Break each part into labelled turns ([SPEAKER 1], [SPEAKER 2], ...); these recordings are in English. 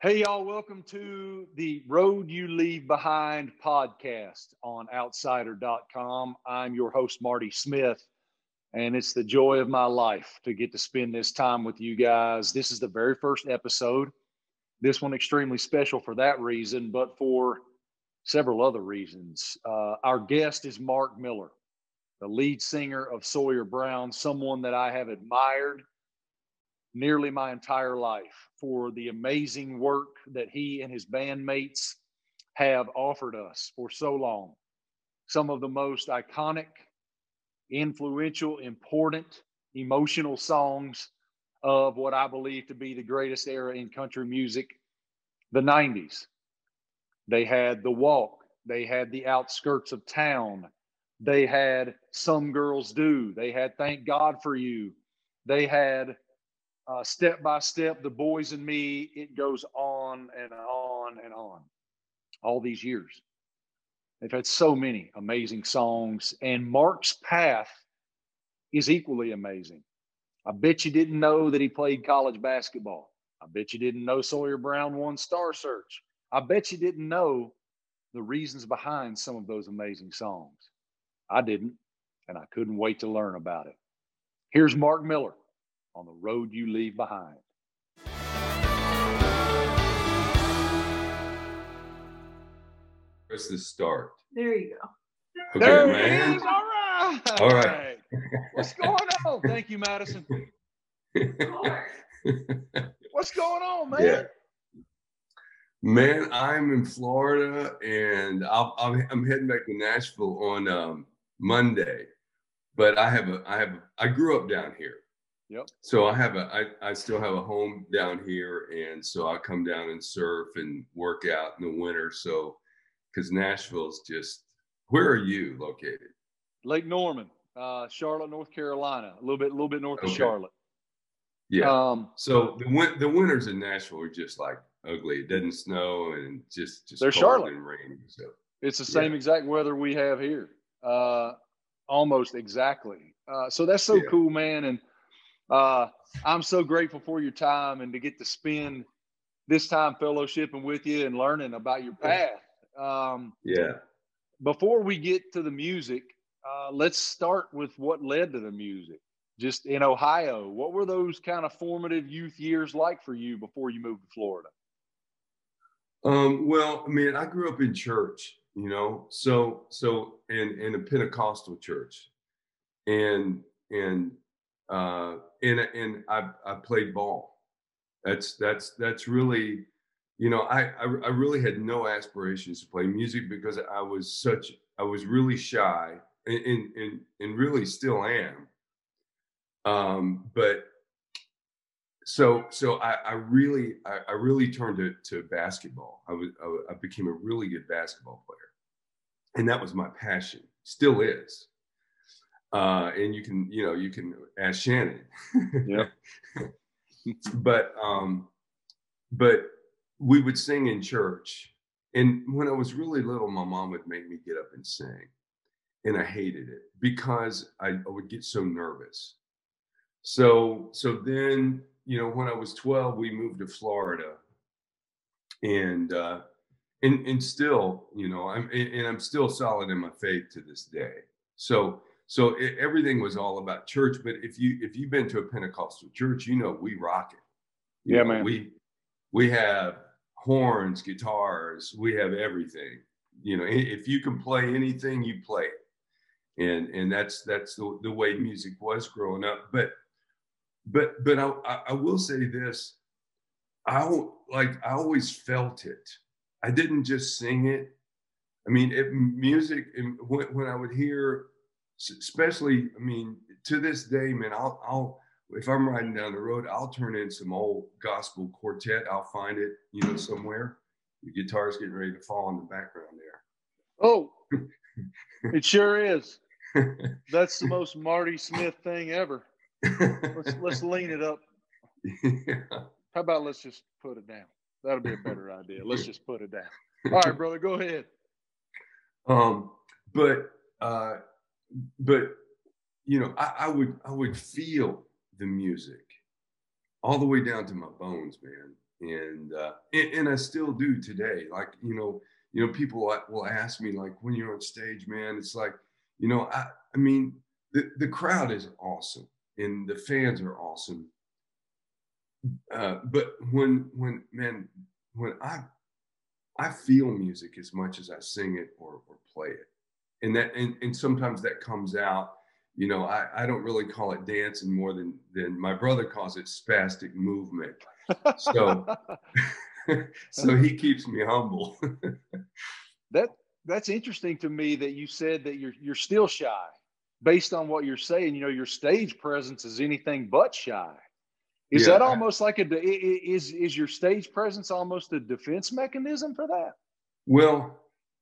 [SPEAKER 1] Hey, y'all, welcome to the Road You Leave Behind podcast on outsider.com. I'm your host, Marty Smith, and it's the joy of my life to get to spend this time with you guys. This is the very first episode. This one extremely special for that reason, but for several other reasons. Uh, our guest is Mark Miller, the lead singer of Sawyer Brown, someone that I have admired nearly my entire life for the amazing work that he and his bandmates have offered us for so long. Some of the most iconic, influential, important, emotional songs of what I believe to be the greatest era in country music, the 90s. They had The Walk, they had The Outskirts of Town, they had Some Girls Do, they had Thank God for You, they had uh, step by step, the boys and me, it goes on and on and on all these years. They've had so many amazing songs, and Mark's path is equally amazing. I bet you didn't know that he played college basketball. I bet you didn't know Sawyer Brown won Star Search. I bet you didn't know the reasons behind some of those amazing songs. I didn't, and I couldn't wait to learn about it. Here's Mark Miller on the road you leave behind.
[SPEAKER 2] Where's the start?
[SPEAKER 3] There you go.
[SPEAKER 2] Okay,
[SPEAKER 1] there
[SPEAKER 2] man.
[SPEAKER 1] it is. All right.
[SPEAKER 2] All right.
[SPEAKER 1] What's going on? Thank you, Madison. What's going on, man?
[SPEAKER 2] Yeah. Man, I'm in Florida and I'll, I'll, I'm heading back to Nashville on um, Monday. But I have a, I have, a, I grew up down here.
[SPEAKER 1] Yep.
[SPEAKER 2] So I have a, I, I still have a home down here, and so I come down and surf and work out in the winter. So, because Nashville's just, where are you located?
[SPEAKER 1] Lake Norman, uh, Charlotte, North Carolina, a little bit, a little bit north of Charlotte.
[SPEAKER 2] Yeah.
[SPEAKER 1] Um,
[SPEAKER 2] So the win- the winters in Nashville are just like ugly. It doesn't snow and just just
[SPEAKER 1] They're Charlotte.
[SPEAKER 2] and rainy. So
[SPEAKER 1] It's the same
[SPEAKER 2] Yeah.
[SPEAKER 1] exact weather we have here, uh, almost exactly. Uh, so that's so
[SPEAKER 2] Yeah.
[SPEAKER 1] cool, man. And uh, I'm so grateful for your time and to get to spend this time fellowshipping with you and learning about your path. Um,
[SPEAKER 2] yeah.
[SPEAKER 1] before we get to the music, uh, let's start with what led to the music. Just in Ohio, what were those kind of formative youth years like for you before you moved to Florida?
[SPEAKER 2] Um, well, I mean, I grew up in church, you know, so so in in a Pentecostal church, and and uh, and and I I played ball. That's that's that's really, you know, I I, I really had no aspirations to play music because I was such I was really shy and and and, and really still am. Um, but so so I, I really I, I really turned to, to basketball. I was I, I became a really good basketball player, and that was my passion. Still is. Uh, and you can you know you can ask Shannon.
[SPEAKER 1] Yep.
[SPEAKER 2] but um, but we would sing in church, and when I was really little, my mom would make me get up and sing, and I hated it because I, I would get so nervous. So so then you know when I was 12, we moved to Florida, and uh, and and still you know I'm and I'm still solid in my faith to this day. So so it, everything was all about church. But if you if you've been to a Pentecostal church, you know we rock it. You
[SPEAKER 1] Yeah,
[SPEAKER 2] know,
[SPEAKER 1] man.
[SPEAKER 2] We we have horns, guitars, we have everything. You know, if you can play anything, you play it. And and that's that's the, the way music was growing up. But but but I, I will say this. I like I always felt it. I didn't just sing it. I mean, it, music. And when, when I would hear, especially, I mean, to this day, man, I'll I'll if I'm riding down the road, I'll turn in some old gospel quartet. I'll find it, you know, somewhere. The guitar's getting ready to fall in the background there.
[SPEAKER 1] Oh, it sure is. That's the most Marty Smith thing ever. Let's let's lean it up.
[SPEAKER 2] there.
[SPEAKER 1] How about let's just put it down? That'll be a better idea. Let's just put it down. All right, brother, go ahead.
[SPEAKER 2] um but uh but you know I, I would i would feel the music all the way down to my bones man and, uh, and and I still do today. Like you know, you know, people will ask me like, when you're on stage, man, it's like, you know, I I mean, the the crowd is awesome and the fans are awesome. Uh, but when when man, when I I feel music as much as I sing it or or play it, and that and, and sometimes that comes out you know, I, I don't really call it dancing more than than my brother calls it spastic movement. So so he keeps me humble.
[SPEAKER 1] that that's interesting to me that you said that you're you're still shy based on what you're saying. You know, your stage presence is anything but shy. Is yeah, that almost I, like a is is your stage presence almost a defense mechanism for that?
[SPEAKER 2] Well,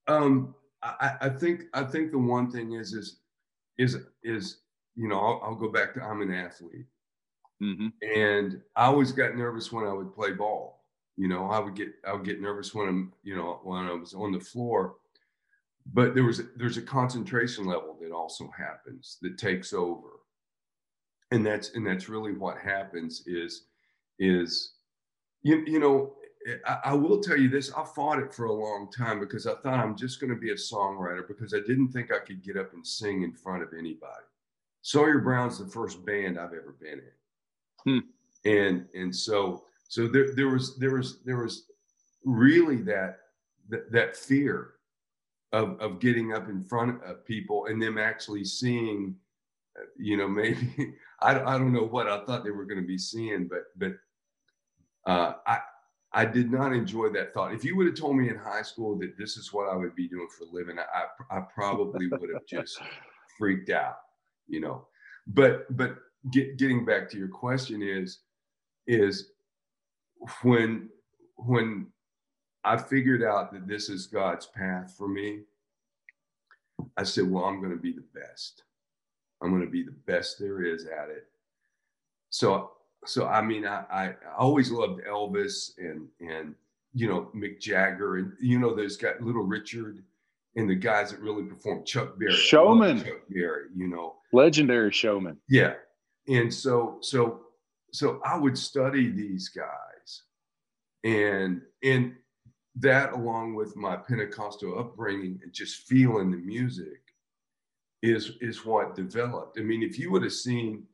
[SPEAKER 2] um, I, I think I think the one thing is is is is you know I'll, I'll go back to I'm an athlete, mm-hmm. and I always got nervous when I would play ball. You know, I would get I would get nervous when I'm you know when I was on the floor, but there was there's a concentration level that also happens that takes over, and that's and that's really what happens is is you you know I, I, will tell you this I fought it for a long time because I thought I'm just going to be a songwriter because I didn't think I could get up and sing in front of anybody. Sawyer Brown's the first band I've ever been in. Hmm. And and so so there there was there was there was really that that, that fear of of getting up in front of people and them actually seeing you know maybe I, I don't know what I thought they were going to be seeing but but uh, I I did not enjoy that thought. If you would have told me in high school that this is what I would be doing for a living, I, I probably would have just freaked out, you know. But but get, getting back to your question is is when when I figured out that this is God's path for me, I said, well, I'm going to be the best. I'm going to be the best there is at it. So so I mean, I, I always loved Elvis and and you know Mick Jagger and you know there's got Little Richard and the guys that really performed Chuck Berry,
[SPEAKER 1] showman,
[SPEAKER 2] Chuck Berry, you know,
[SPEAKER 1] legendary showman.
[SPEAKER 2] Yeah, and so so so I would study these guys, and and that along with my Pentecostal upbringing and just feeling the music is is what developed. I mean, if you would have seen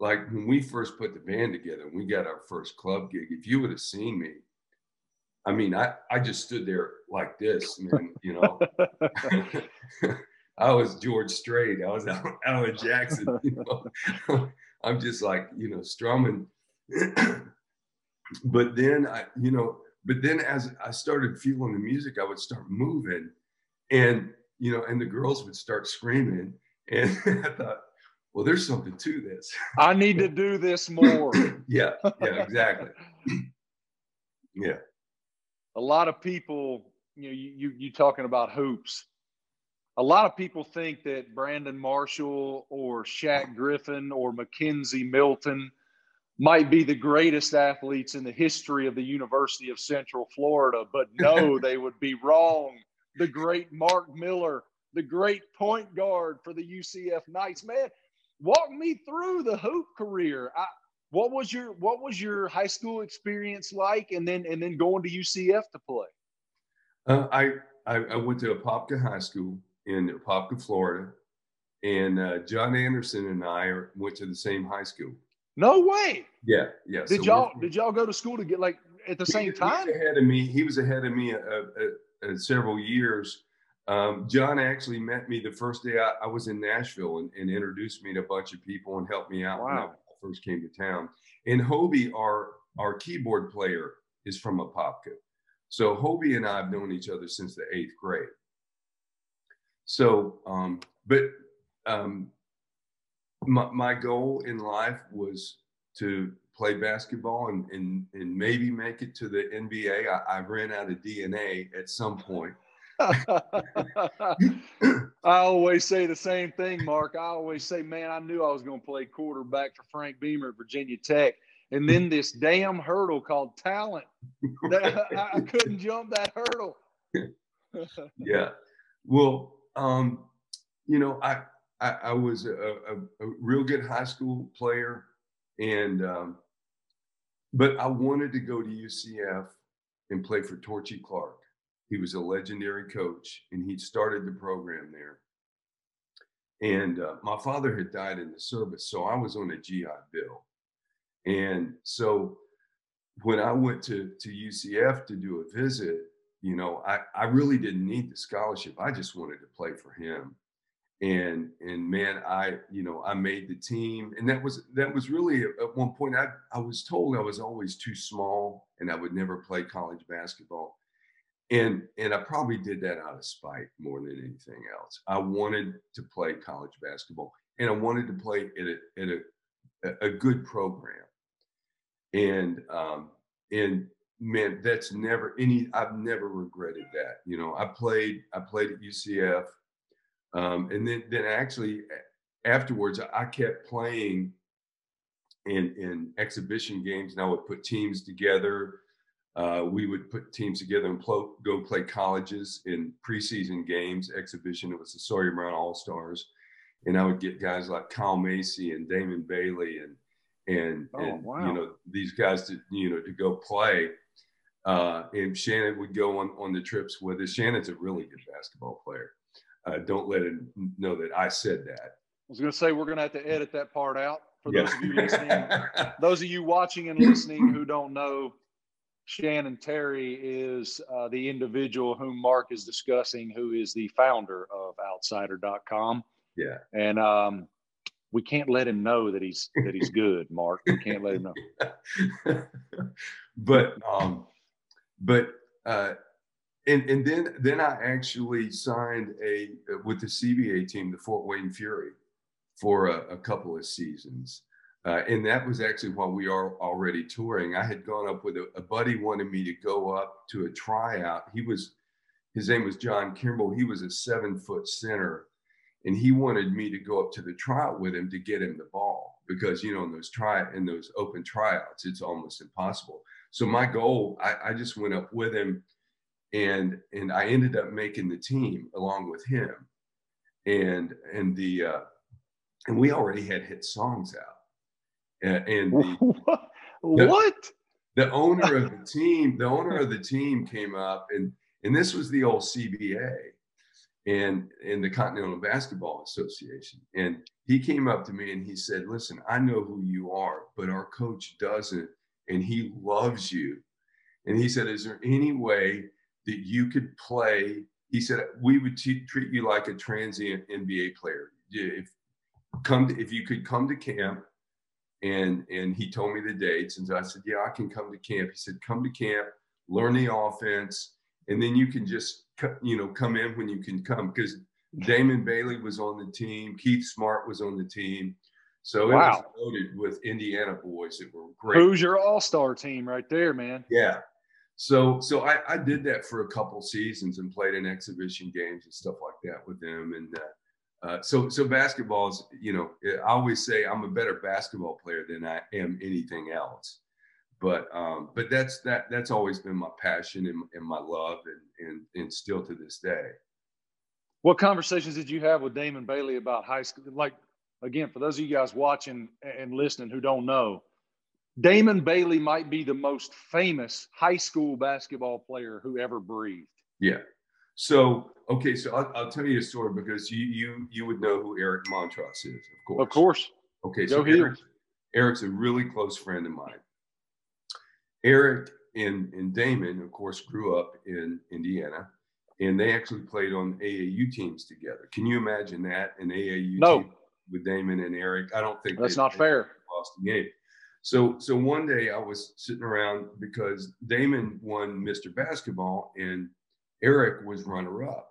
[SPEAKER 2] like when we first put the band together and we got our first club gig, if you would have seen me, I mean, I, I just stood there like this, man, you know. I was George Strait. I was Alan Jackson, you know. I'm just like, you know, strumming. but then I, you know, but then as I started feeling the music, I would start moving and, you know, and the girls would start screaming. And I thought, well, there's something to this.
[SPEAKER 1] I need to do this more.
[SPEAKER 2] yeah, yeah, exactly. yeah.
[SPEAKER 1] A lot of people, you know, you, you you talking about hoops. A lot of people think that Brandon Marshall or Shaq Griffin or McKenzie Milton might be the greatest athletes in the history of the University of Central Florida, but no, they would be wrong. The great Mark Miller, the great point guard for the UCF Knights, man walk me through the hoop career. I, what was your what was your high school experience like, and then and then going to UCF to play?
[SPEAKER 2] Uh, I, I, I went to Apopka High School in Apopka, Florida, and uh, John Anderson and I are, went to the same high school.
[SPEAKER 1] No way.
[SPEAKER 2] Yeah, yeah.
[SPEAKER 1] Did so y'all did y'all go to school to get like at the same time?
[SPEAKER 2] He was ahead of me. He was ahead of me uh, uh, uh several years. Um, John actually met me the first day I, I was in Nashville and, and, introduced me to a bunch of people and helped me out wow. when I first came to town. And Hobie, our our keyboard player, is from Apopka. So Hobie and I have known each other since the eighth grade. So, um, but um, my, my goal in life was to play basketball and, and, and maybe make it to the NBA. I, I ran out of DNA at some point.
[SPEAKER 1] I always say the same thing, Mark. I always say, man, I knew I was going to play quarterback for Frank Beamer at Virginia Tech. And then this damn hurdle called talent. I, I couldn't jump that hurdle.
[SPEAKER 2] yeah. Well, um, you know, I, I, I was a, a, a, real good high school player. And um, but I wanted to go to UCF and play for Torchy Clark. He was a legendary coach, and he started the program there. And uh, my father had died in the service, so I was on a GI Bill. And so when I went to, to UCF to do a visit, you know, I, I really didn't need the scholarship. I just wanted to play for him. And and man, I you know I made the team, and that was that was really at one point I I was told I was always too small and I would never play college basketball and and I probably did that out of spite more than anything else. I wanted to play college basketball, and I wanted to play at a at a a good program. And um, and man, that's never any. I've never regretted that. You know, I played I played at UCF, um, and then then actually afterwards I kept playing in in exhibition games, and I would put teams together uh, we would put teams together and pl- go play colleges in preseason games, exhibition. It was the Sawyer Brown All Stars, and I would get guys like Kyle Macy and Damon Bailey and and, oh, and wow. you know these guys to you know to go play. Uh, and Shannon would go on on the trips with us. Shannon's a really good basketball player. Uh, don't let him know that I said that.
[SPEAKER 1] I was going to say we're going to have to edit that part out for yeah. those of you listening. those of you watching and listening who don't know, Shannon Terry is uh, the individual whom Mark is discussing, who is the founder of Outsider.com.
[SPEAKER 2] Yeah.
[SPEAKER 1] And um, we can't let him know that he's that he's good, Mark. We can't let him know.
[SPEAKER 2] but um, but uh, and and then then I actually signed a with the CBA team, the Fort Wayne Fury, for a, a couple of seasons. Uh, and that was actually while we are already touring. I had gone up with a, a, buddy wanted me to go up to a tryout. He was, his name was John Kimball. He was a seven foot center, and he wanted me to go up to the tryout with him to get him the ball because you know in those try in those open tryouts it's almost impossible. So my goal, I, I just went up with him, and and I ended up making the team along with him, and and the uh, and we already had hit songs out and the,
[SPEAKER 1] what?
[SPEAKER 2] The, the owner of the team, the owner of the team came up and and this was the old CBA and in the Continental Basketball Association. And he came up to me and he said, Listen, I know who you are, but our coach doesn't, and he loves you. And he said, Is there any way that you could play? He said, We would t- treat you like a transient NBA player. If come to, if you could come to camp and and he told me the dates. And so i said yeah i can come to camp. He said come to camp learn the offense and then you can just you know come in when you can come. Because damon bailey was on the team. Keith smart was on the team. So it wow. was loaded with indiana boys that were great.
[SPEAKER 1] Who's your all-star team right there man?
[SPEAKER 2] Yeah. So so I, I did that for a couple seasons and played in exhibition games and stuff like that with them. And uh, uh, so so basketball is you know I always say I'm a better basketball player than I am anything else, but um, but that's that that's always been my passion and, and my love and, and and still to this day.
[SPEAKER 1] What conversations did you have with Damon Bailey about high school? Like again, for those of you guys watching and listening who don't know, Damon Bailey might be the most famous high school basketball player who ever breathed.
[SPEAKER 2] Yeah, so okay, so I'll, I'll, tell you a story because you you you would know who Eric Montross is, of course.
[SPEAKER 1] Of course.
[SPEAKER 2] Okay, so Eric, Eric's a really close friend of mine. Eric and and Damon, of course, grew up in Indiana, and they actually played on AAU teams together. Can you imagine that an AAU
[SPEAKER 1] no.
[SPEAKER 2] team with Damon and Eric? I don't think
[SPEAKER 1] that's not fair.
[SPEAKER 2] Lost the game. So so one day I was sitting around because Damon won Mr. Basketball and Eric was runner up.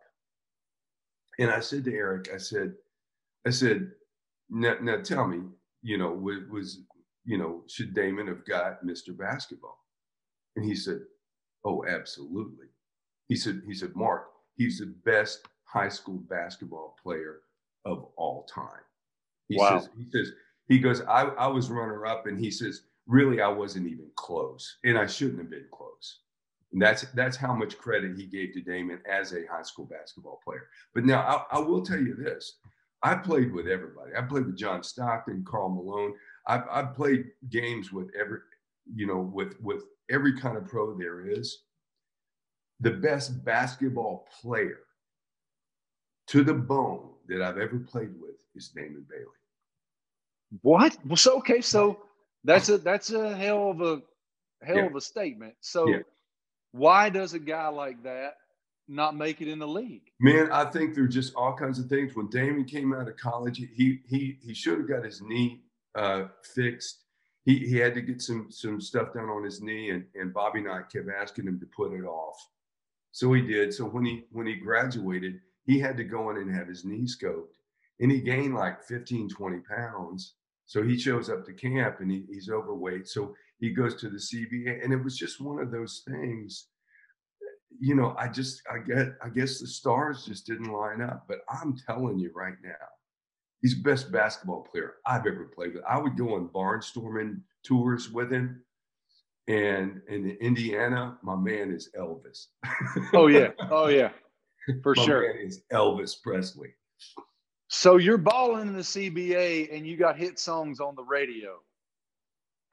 [SPEAKER 2] And I said to Eric, I said, I said, now, now tell me, you know, was, was, you know, should Damon have got Mr. Basketball? And he said, Oh, absolutely. He said, he said, Mark, he's the best high school basketball player of all time. He wow. says, he says, he goes, I, I was runner up, and he says, really, I wasn't even close, and I shouldn't have been close. And that's that's how much credit he gave to Damon as a high school basketball player. But now I, I will tell you this: I played with everybody. I played with John Stockton, Karl Malone. I've, I've played games with every you know, with with every kind of pro there is, the best basketball player to the bone that I've ever played with is Damon Bailey.
[SPEAKER 1] What? Well, so okay, so that's a that's a hell of a hell yeah. of a statement. So yeah. Why does a guy like that not make it in the league?
[SPEAKER 2] Man, I think there's just all kinds of things. When Damon came out of college, he he he should have got his knee uh, fixed. He he had to get some some stuff done on his knee, and and Bobby Knight kept asking him to put it off. So he did. So when he when he graduated, he had to go in and have his knee scoped, and he gained like 15, 20 pounds. So he shows up to camp and he, he's overweight. So he goes to the CBA, and it was just one of those things you know, I just, I get, I guess the stars just didn't line up. But I'm telling you right now, he's the best basketball player I've ever played with. I would go on barnstorming tours with him. And in Indiana, my man is Elvis.
[SPEAKER 1] oh yeah, oh yeah, for
[SPEAKER 2] my
[SPEAKER 1] sure.
[SPEAKER 2] Man is Elvis Presley.
[SPEAKER 1] So you're balling in the CBA, and you got hit songs on the radio.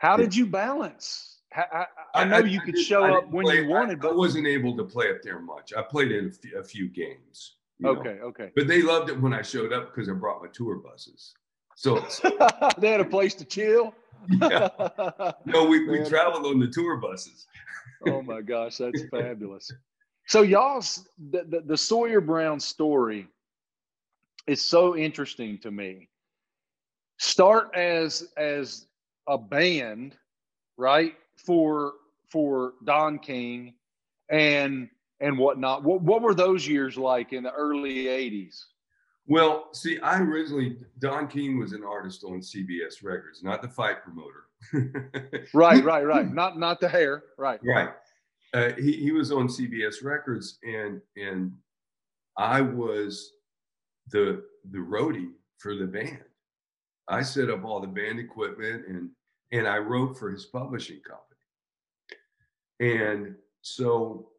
[SPEAKER 1] How did you balance? I, I know I, you could show up when
[SPEAKER 2] play,
[SPEAKER 1] you wanted, but
[SPEAKER 2] I wasn't able to play up there much. I played in a few, a few games.
[SPEAKER 1] Okay, know? okay.
[SPEAKER 2] But they loved it when I showed up because I brought my tour buses. So, so
[SPEAKER 1] they had a place to chill.
[SPEAKER 2] yeah. No, we, we traveled on the tour buses.
[SPEAKER 1] oh my gosh, that's fabulous. So y'all's the, the, the Sawyer Brown story is so interesting to me. Start as as a band, right? for for Don King and and whatnot. What what were those years like in the early '80s?
[SPEAKER 2] Well, see, I originally Don King was an artist on CBS Records, not the fight promoter.
[SPEAKER 1] right, right, right. Not not the hair. Right,
[SPEAKER 2] right. Uh, he he was on CBS Records, and and I was the the roadie for the band. I set up all the band equipment and and I wrote for his publishing company. And so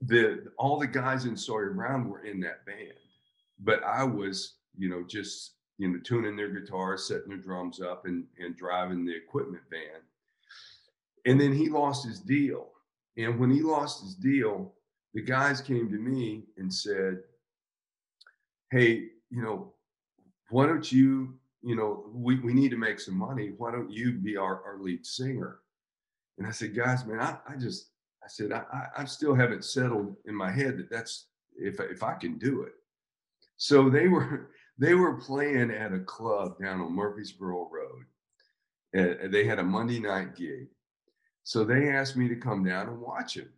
[SPEAKER 2] the all the guys in Sawyer Brown were in that band, but I was, you know, just you know, tuning their guitars, setting their drums up, and and driving the equipment van. And then he lost his deal. And when he lost his deal, the guys came to me and said, "Hey, you know, why don't you, you know, we, we need to make some money. Why don't you be our, our lead singer?" And I said, guys, man, I, I just, I said, I, I still haven't settled in my head that that's if if I can do it. So they were they were playing at a club down on Murfreesboro Road. And they had a Monday night gig. So they asked me to come down and watch it.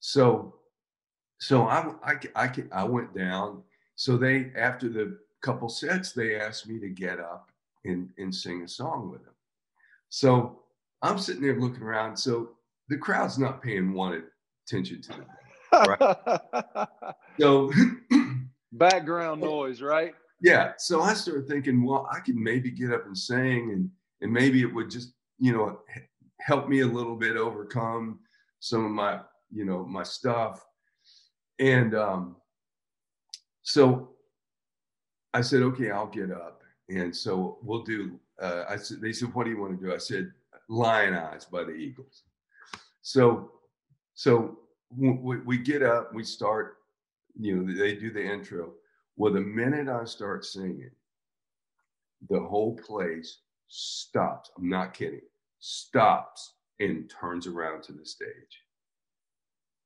[SPEAKER 2] So so I I I, I went down. So they after the couple sets they asked me to get up and and sing a song with them. So I'm sitting there looking around. So the crowd's not paying one attention to them. Right? so
[SPEAKER 1] background noise, right?
[SPEAKER 2] Yeah. So I started thinking, well, I could maybe get up and sing and and maybe it would just, you know, help me a little bit overcome some of my, you know, my stuff. And um so I said, okay, I'll get up. And so we'll do uh, I said, they said, what do you want to do? I said, Lyin' Eyes by the Eagles. So, so we, we get up, we start, you know, they do the intro. Well, the minute I start singing, the whole place stops. I'm not kidding. Stops and turns around to the stage.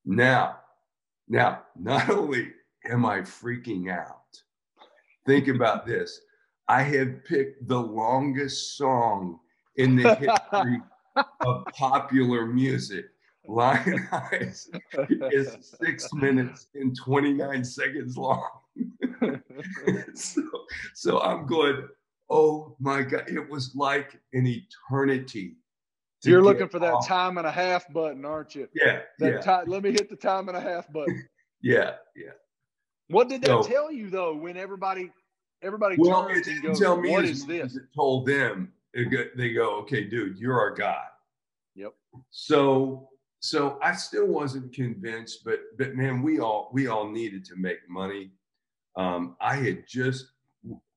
[SPEAKER 2] Now, now, not only am I freaking out, think about this. I have picked the longest song in the history of popular music. Lyin' Eyes is six minutes and 29 seconds long. so, so I'm going, oh my God, it was like an eternity.
[SPEAKER 1] You're looking for that off. time and a half button, aren't you?
[SPEAKER 2] Yeah.
[SPEAKER 1] That
[SPEAKER 2] yeah.
[SPEAKER 1] Time, let me hit the time and a half button.
[SPEAKER 2] yeah. Yeah.
[SPEAKER 1] What did that so, tell you though when everybody everybody
[SPEAKER 2] well,
[SPEAKER 1] turns
[SPEAKER 2] it
[SPEAKER 1] and goes,
[SPEAKER 2] tell me
[SPEAKER 1] what is this?
[SPEAKER 2] It told them they go, okay, dude, you're our guy.
[SPEAKER 1] Yep.
[SPEAKER 2] So so I still wasn't convinced, but but man, we all we all needed to make money. Um, I had just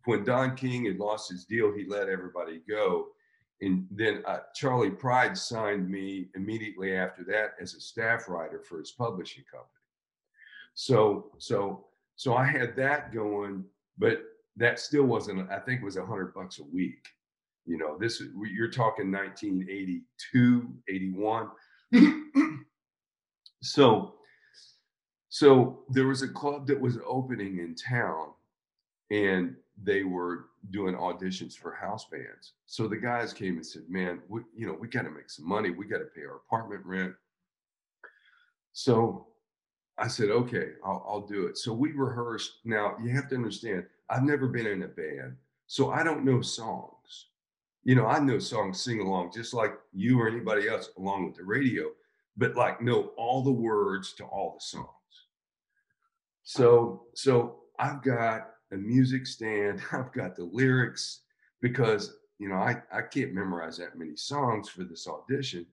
[SPEAKER 2] when Don King had lost his deal, he let everybody go, and then uh, Charley Pride signed me immediately after that as a staff writer for his publishing company. So so so I had that going, but that still wasn't. I think it was a hundred bucks a week. You know, this you're talking 1982, 81. so so there was a club that was opening in town, and they were doing auditions for house bands. So the guys came and said, "Man, we, you know, we got to make some money. We got to pay our apartment rent." So I said, "Okay, I'll, I'll do it." So we rehearsed. Now you have to understand, I've never been in a band, so I don't know songs. You know, I know songs, sing along, just like you or anybody else along with the radio, but like know all the words to all the songs. So, so I've got a music stand. I've got the lyrics because you know I, I can't memorize that many songs for this audition.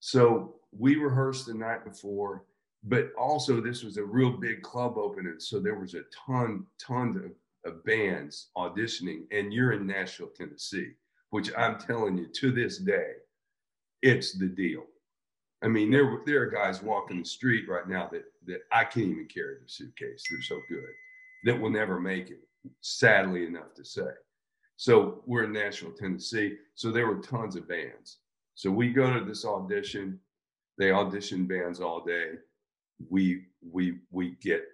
[SPEAKER 2] So we rehearsed the night before, but also this was a real big club opening. So there was a ton, ton of, of bands auditioning, and you're in Nashville, Tennessee, which I'm telling you to this day, it's the deal. I mean, there there are guys walking the street right now that that I can't even carry the suitcase. They're so good that will never make it, sadly enough to say. So we're in Nashville, Tennessee. So there were tons of bands. So we go to this audition. They audition bands all day. We we we get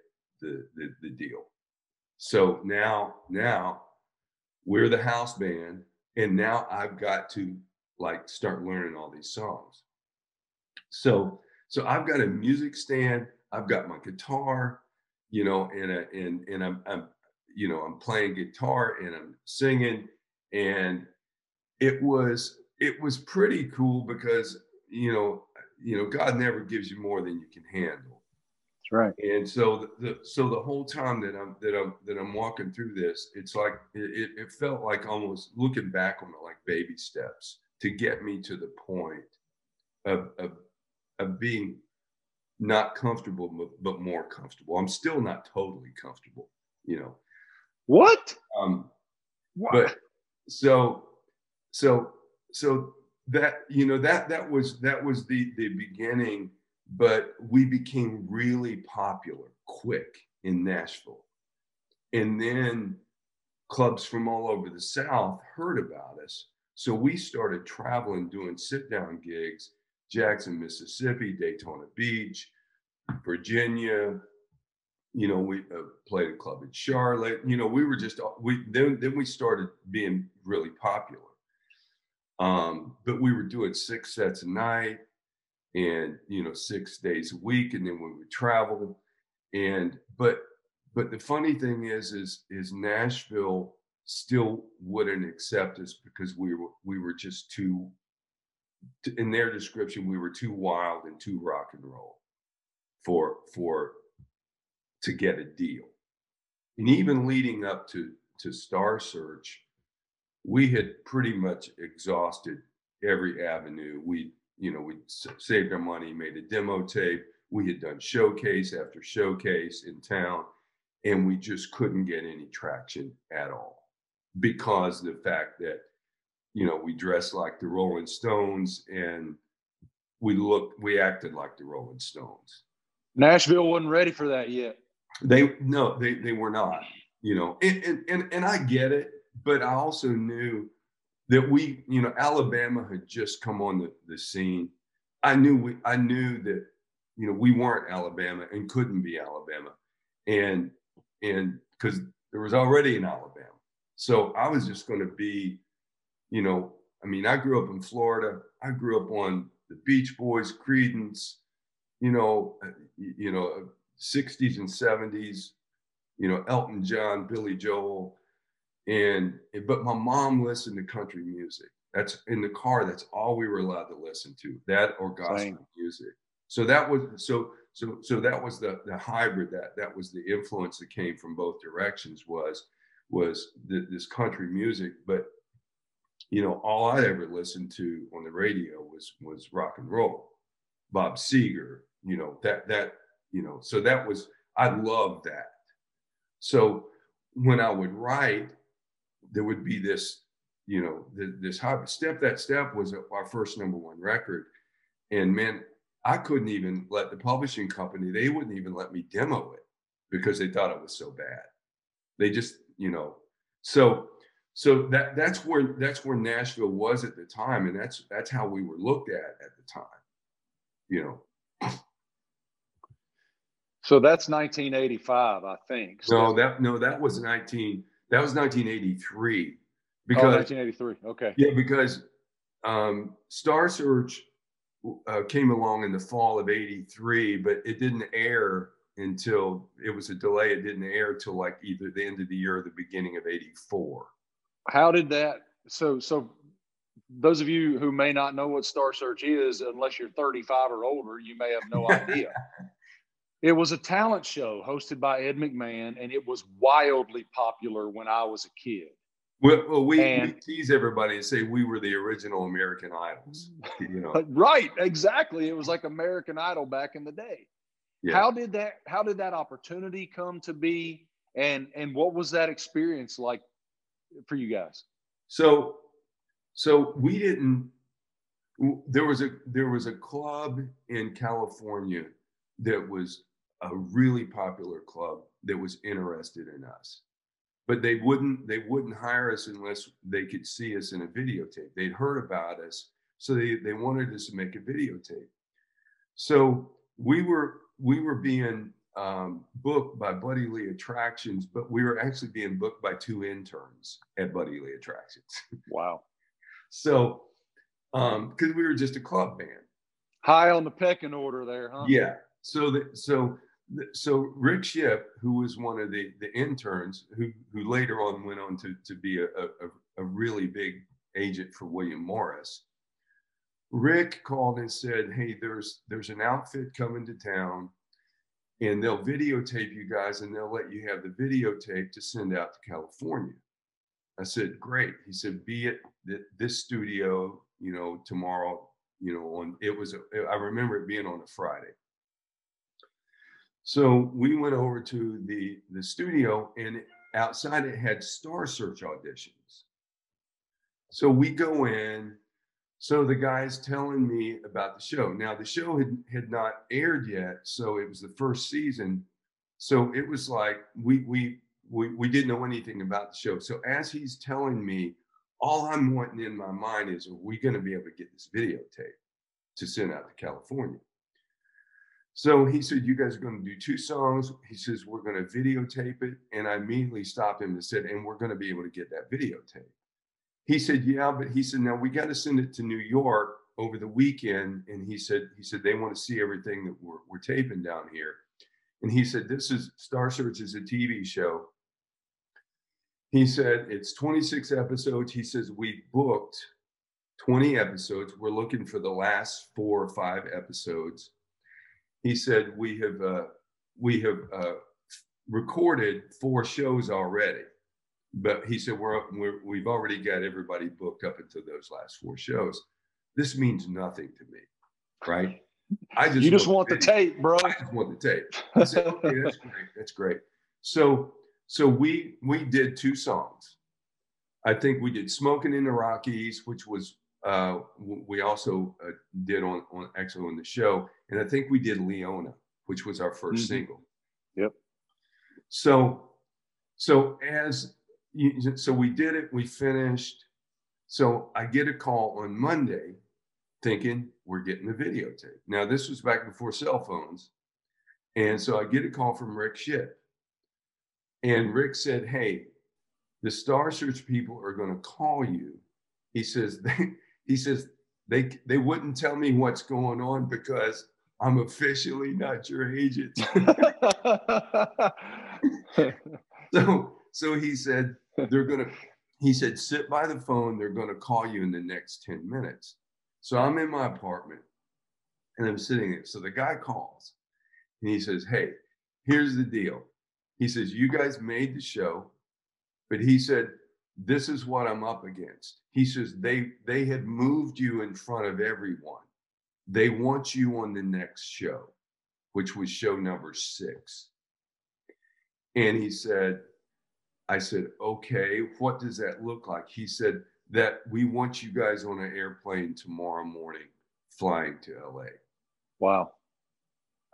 [SPEAKER 2] the the, the deal. So now now we're the house band, and now I've got to like start learning all these songs. So so I've got a music stand. I've got my guitar you know, and a, and and I'm, I'm you know I'm playing guitar and I'm singing, and it was it was pretty cool because you know you know God never gives you more than you can handle.
[SPEAKER 1] That's right.
[SPEAKER 2] And so the, so the whole time that I'm that I'm that I'm walking through this, it's like it, it felt like almost looking back on it like baby steps to get me to the point of of, of being not comfortable, but more comfortable. I'm still not totally comfortable, you know.
[SPEAKER 1] What?
[SPEAKER 2] Um, what? But so, so, so that you know that that was that was the the beginning, but we became really popular quick in Nashville, and then clubs from all over the South heard about us. So we started traveling, doing sit down gigs Jackson, Mississippi, Daytona Beach, Virginia. You know, we uh, played a club in Charlotte. You know, we were just we then then we started being really popular. Um, but we were doing six sets a night, and you know, six days a week, and then we would travel. And but but the funny thing is, is is Nashville still wouldn't accept us because we were we were just too in their description, we were too wild and too rock and roll for for to get a deal. And mm-hmm. even leading up to to Star Search, we had pretty much exhausted every avenue. We, you know, we saved our money, made a demo tape. We had done showcase after showcase in town, and we just couldn't get any traction at all because the fact that you know, we dressed like the Rolling Stones and we looked, we acted like the Rolling Stones.
[SPEAKER 1] Nashville wasn't ready for that yet.
[SPEAKER 2] They no, they they were not. You know, and and and, and I get it, but I also knew that we, you know, Alabama had just come on the, the scene. I knew we I knew that, you know, we weren't Alabama and couldn't be Alabama. And and because there was already an Alabama. So I was just going to be you know, I mean, I grew up in Florida. I grew up on the Beach Boys, Creedence, you know, uh, you know, 60s and 70s, you know, Elton John, Billy Joel, and but my mom listened to country music. That's in the car. That's all we were allowed to listen to. That or gospel Same. music. So that was so so so that was the the hybrid. That that was the influence that came from both directions. Was was the, this country music, but you know, all I ever listened to on the radio was was rock and roll, Bob Seger, you know, that that, you know, so that was I loved that. So when I would write, there would be this you know, this hobby. Step That Step was our first number one record. And man, I couldn't even let the publishing company, they wouldn't even let me demo it because they thought it was so bad. They just, you know, so so that that's where that's where Nashville was at the time, and that's that's how we were looked at at the time, you know.
[SPEAKER 1] So that's 1985, I think.
[SPEAKER 2] No, that no, that was 19. That was 1983.
[SPEAKER 1] Because oh, 1983. Okay.
[SPEAKER 2] Yeah, because um, Star Search uh, came along in the fall of '83, but it didn't air until it was a delay. It didn't air until like either the end of the year or the beginning of '84.
[SPEAKER 1] How did that? So, so those of you who may not know what Star Search is, unless you're 35 or older, you may have no idea. It was a talent show hosted by Ed McMahon, and it was wildly popular when I was a kid.
[SPEAKER 2] Well, well we, and, we, tease everybody and say we were the original American Idols. You know,
[SPEAKER 1] right? Exactly. It was like American Idol back in the day. Yeah. How did that? How did that opportunity come to be? And and what was that experience like for you guys?
[SPEAKER 2] So, so we didn't. There was a there was a club in California that was a really popular club that was interested in us. But they wouldn't they wouldn't hire us unless they could see us in a videotape. They'd heard about us so they they wanted us to make a videotape. So we were we were being um, booked by buddy lee attractions but we were actually being booked by two interns at buddy lee attractions.
[SPEAKER 1] Wow.
[SPEAKER 2] So um because we were just a club band.
[SPEAKER 1] High on the pecking order there huh?
[SPEAKER 2] Yeah. So that so so Rick Shipp, who was one of the, the interns, who, who later on went on to, to be a, a, a really big agent for William Morris, Rick called and said, "Hey, there's there's an outfit coming to town, and they'll videotape you guys, and they'll let you have the videotape to send out to California." I said, "Great." He said, "Be at this studio, you know, tomorrow. You know, on it was. A, I remember it being on a Friday." So we went over to the the studio, and outside it had Star Search auditions. So we go in. So the guy's telling me about the show. Now the show had had not aired yet, so it was the first season. So it was like we we we we didn't know anything about the show. So as he's telling me, all I'm wanting in my mind is, are we going to be able to get this videotape to send out to California? So he said, You guys are going to do two songs. He says, We're going to videotape it. And I immediately stopped him and said, And we're going to be able to get that videotape. He said, Yeah, but he said, Now we got to send it to New York over the weekend. And he said, he said, they want to see everything that we're, we're taping down here. And he said, This is Star Search is a TV show. He said, It's 26 episodes. He says, We booked 20 episodes. We're looking for the last four or five episodes he said we have uh, we have uh, recorded four shows already, but he said we're, we're we've already got everybody booked up into those last four shows. This means nothing to me, right?
[SPEAKER 1] I just you just want the, the tape, bro.
[SPEAKER 2] I just want the tape. I said, okay, that's great. That's great. So so we we did two songs. I think we did "Smoking in the Rockies," which was uh, we also uh, did on on Exo in the show, and I think we did Leona, which was our 1st mm-hmm. single.
[SPEAKER 1] Yep.
[SPEAKER 2] So, so as you, so we did it, we finished. So I get a call on Monday, thinking we're getting the videotape. Now this was back before cell phones, and so I get a call from Rick Shipp, and Rick said, "Hey, the Star Search people are going to call you." He says they he says they they wouldn't tell me what's going on because I'm officially not your agent. so so he said they're gonna he said sit by the phone. They're gonna call you in the next 10 minutes. So i'm in my apartment and i'm sitting there. So the guy calls and he says hey here's the deal. He says you guys made the show but he said this is what I'm up against. He says they they had moved you in front of everyone. They want you on the next show, which was show number six. And he said, I said, okay, what does that look like? He said, that we want you guys on an airplane tomorrow morning flying to LA.
[SPEAKER 1] Wow.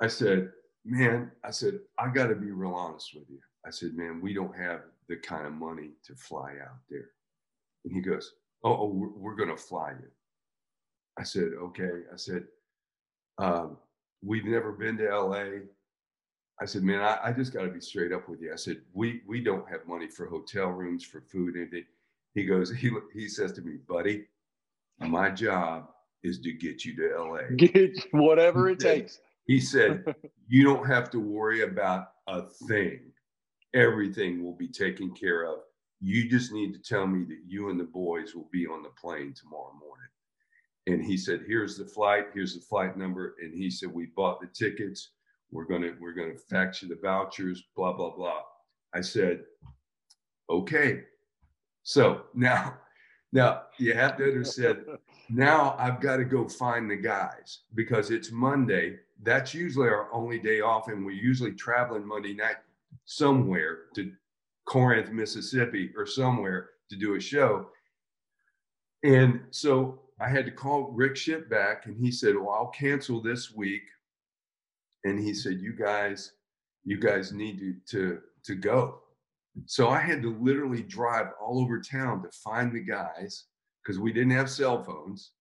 [SPEAKER 2] I said, man, I said, I got to be real honest with you. I said, man, we don't have the kind of money to fly out there. And he goes, oh, oh we're, we're going to fly you. I said, okay. I said, um, we've never been to LA. I said, man, I, I just got to be straight up with you. I said, we we don't have money for hotel rooms, for food, anything. He goes, he he says to me, buddy, my job is to get you to LA.
[SPEAKER 1] Get whatever it takes.
[SPEAKER 2] He said, you don't have to worry about a thing. Everything will be taken care of. You just need to tell me that you and the boys will be on the plane tomorrow morning. And he said, here's the flight, here's the flight number. And he said, we bought the tickets. We're gonna, we're gonna fax you the vouchers, blah, blah, blah. I said, okay. So now, now you have to understand, now I've got to go find the guys because it's Monday. That's usually our only day off, and we're usually traveling Monday night somewhere to Corinth, Mississippi, or somewhere to do a show. And so I had to call Rick Shipp back, and he said, "Well, I'll cancel this week." And he said, "You guys, you guys need to to to go." So I had to literally drive all over town to find the guys because we didn't have cell phones.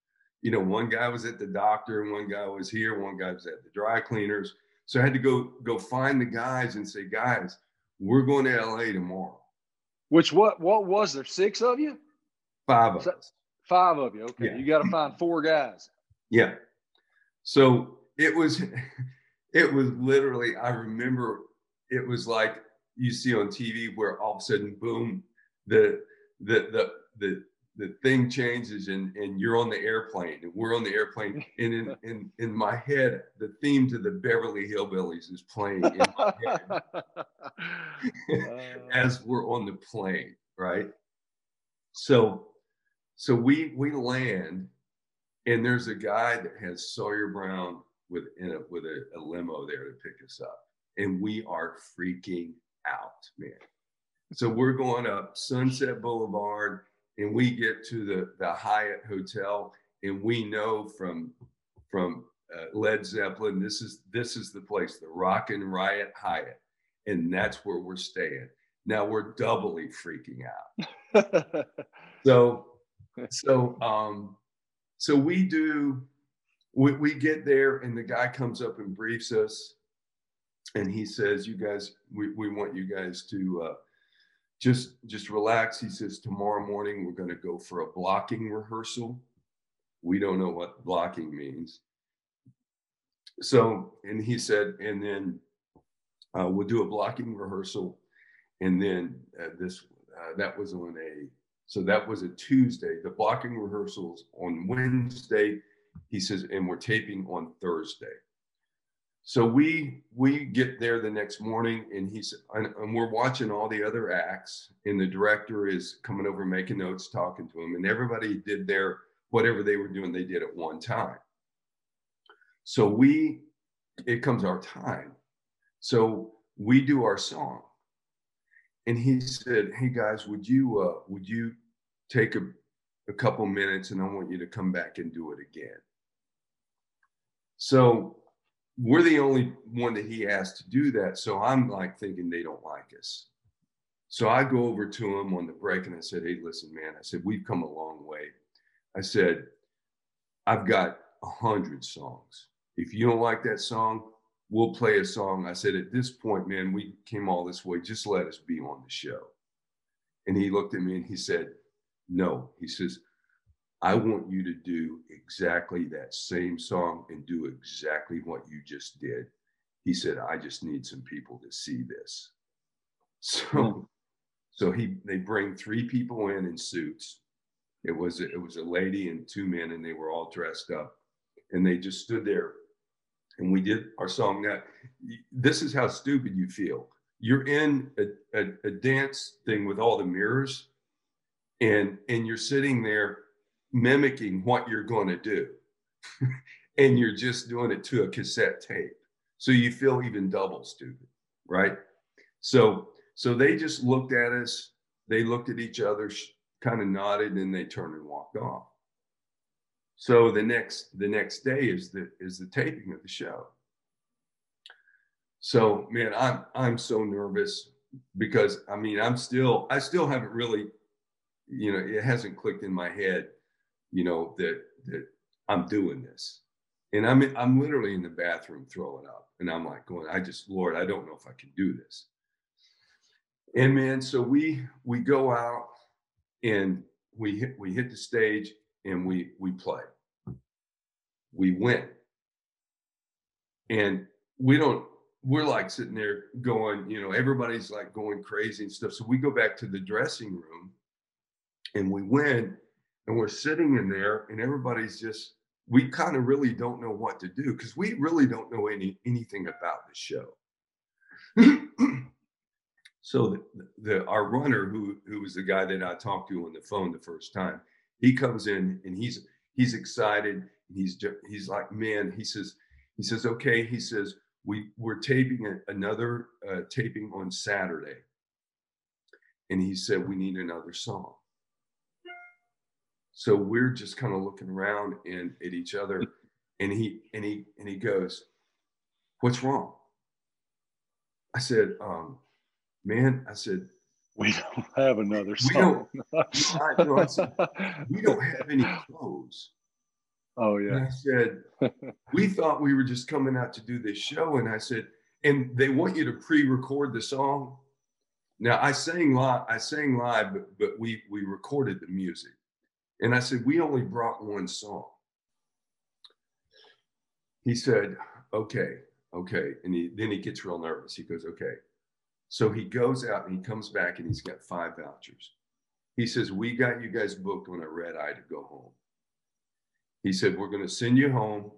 [SPEAKER 2] You know, one guy was at the doctor, and one guy was here, one guy was at the dry cleaners. So I had to go go find the guys and say, guys, we're going to LA tomorrow.
[SPEAKER 1] Which what what was there? Six of you?
[SPEAKER 2] Five of us.
[SPEAKER 1] Five of you. Okay.
[SPEAKER 2] Yeah.
[SPEAKER 1] You got to find four guys.
[SPEAKER 2] Yeah. So it was it was literally, I remember it was like you see on TV where all of a sudden, boom, the the the the the thing changes and and you're on the airplane and we're on the airplane. And in in in my head the theme to the Beverly Hillbillies is playing in my head. As we're on the plane right? So so we we land and there's a guy that has Sawyer Brown with in a with a, a limo there to pick us up. And we are freaking out man. So we're going up Sunset Boulevard and we get to the the Hyatt Hotel, and we know from from uh, Led Zeppelin, this is this is the place, the Rock and Riot Hyatt, and that's where we're staying. Now we're doubly freaking out. so so um so we do we, we get there and the guy comes up and briefs us and he says you guys we, we want you guys to uh, just just relax. He says tomorrow morning we're going to go for a blocking rehearsal. We don't know what blocking means. So and he said and then uh, we'll do a blocking rehearsal and then uh, this uh, that was on a so that was a tuesday. The blocking rehearsals on wednesday he says and we're taping on thursday so we we get there the next morning and he's and, and, we're watching all the other acts and the director is coming over making notes talking to him and everybody did their whatever they were doing they did at one time. So we it comes our time. So we do our song. And he said hey guys would you uh would you take a, a couple minutes and i want you to come back and do it again? So we're the only one that he asked to do that. So I'm like thinking they don't like us. So I go over to him on the break and I said, Hey, listen, man, I said, we've come a long way. I said, I've got a hundred songs. If you don't like that song, we'll play a song. I said, at this point, man, we came all this way. Just let us be on the show. And he looked at me and he said, No. He says, I want you to do exactly that same song and do exactly what you just did. He said, I just need some people to see this. So, mm. so he they bring three people in in suits. It was it was a lady and two men, and they were all dressed up, and they just stood there, and we did our song. Now, this is how stupid you feel. You're in a, a, a dance thing with all the mirrors, and and you're sitting there mimicking what you're going to do. and you're just doing it to a cassette tape. So you feel even double stupid, right? So so they just looked at us, they looked at each other, kind of nodded and they turned and walked off. So the next the next day is the is the taping of the show. So man, I'm I'm so nervous because I mean I'm still I still haven't really, you know, it hasn't clicked in my head, you know, that that I'm doing this. And I'm I'm literally in the bathroom throwing up. And I'm like going, I just, Lord, I don't know if I can do this. And man, so we we go out and we hit we hit the stage and we we play. We win. And we don't we're like sitting there going, you know, everybody's like going crazy and stuff. So we go back to the dressing room and we win and we're sitting in there and everybody's just we kind of really don't know what to do because we really don't know any anything about the show. so the, the, our runner who who was the guy that I talked to on the phone the first time, he comes in and he's he's excited. He's he's like, man, he says he says, okay, he says we we're taping another uh, taping on Saturday, and he said we need another song. So we're just kind of looking around and at each other, and he and he and he goes, "What's wrong?" I said, um, "Man," I said,
[SPEAKER 1] "We don't have another song.
[SPEAKER 2] We don't, I, no, I said, we don't have any clothes."
[SPEAKER 1] Oh yeah.
[SPEAKER 2] And I said, "We thought we were just coming out to do this show," and I said, "And they want you to pre-record the song." Now I sang live. I sang live, but but we we recorded the music. And I said, We only brought one song. He said, Okay, okay. And he, then he gets real nervous. He goes, Okay. So he goes out and he comes back and he's got five vouchers. He says, We got you guys booked on a red eye to go home. He said, We're going to send you home.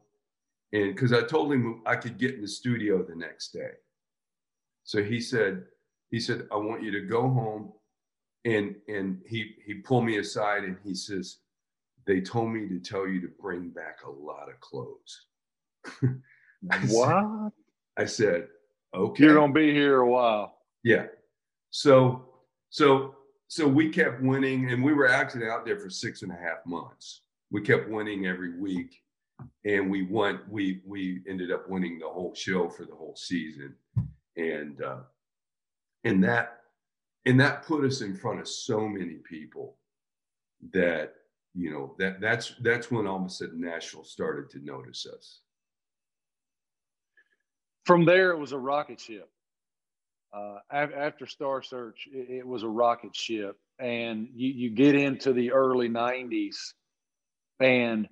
[SPEAKER 2] And because I told him I could get in the studio the next day. So he said, he said, I want you to go home and and he he pulled me aside and he says they told me to tell you to bring back a lot of clothes.
[SPEAKER 1] I what? Said,
[SPEAKER 2] i said okay.
[SPEAKER 1] You're gonna be here a while.
[SPEAKER 2] Yeah. So so so we kept winning and we were actually out there for six and a half months. We kept winning every week and we won we we ended up winning the whole show for the whole season. And uh and that and that put us in front of so many people that you know that that's that's when all of a sudden Nashville started to notice us.
[SPEAKER 1] From there, it was a rocket ship. Uh, after Star Search, it, it, was a rocket ship, and you, you get into the early '90s, and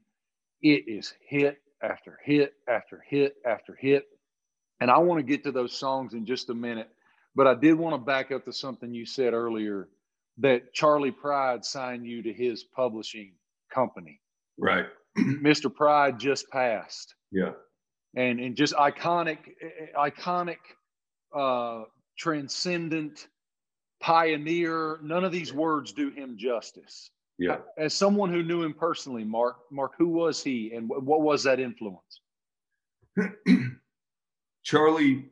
[SPEAKER 1] it is hit after hit after hit after hit. And I want to get to those songs in just a minute. But I did want to back up to something you said earlier that Charley Pride signed you to his publishing company.
[SPEAKER 2] Right.
[SPEAKER 1] Mr. Pride just passed.
[SPEAKER 2] Yeah.
[SPEAKER 1] And and just iconic, iconic, uh, transcendent, pioneer. None of these words do him justice.
[SPEAKER 2] Yeah.
[SPEAKER 1] As someone who knew him personally, Mark, Mark, who was he, and what was that influence?
[SPEAKER 2] Charlie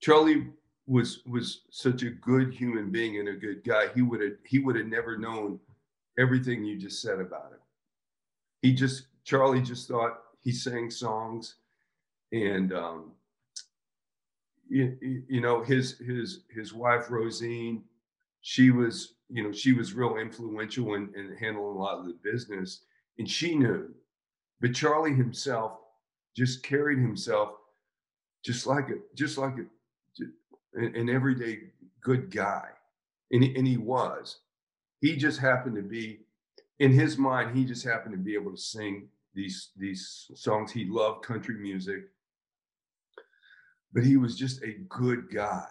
[SPEAKER 2] Charley was was such a good human being and a good guy. He would have he would have never known everything you just said about him. He just Charley just thought he sang songs, and um, you, you know his his his wife Rozene, she was you know she was real influential in, in handling a lot of the business, and she knew, but Charley himself just carried himself just like a just like a an, an everyday good guy, and and he was. He just happened to be, in his mind, he just happened to be able to sing these these songs. He loved country music, but he was just a good guy.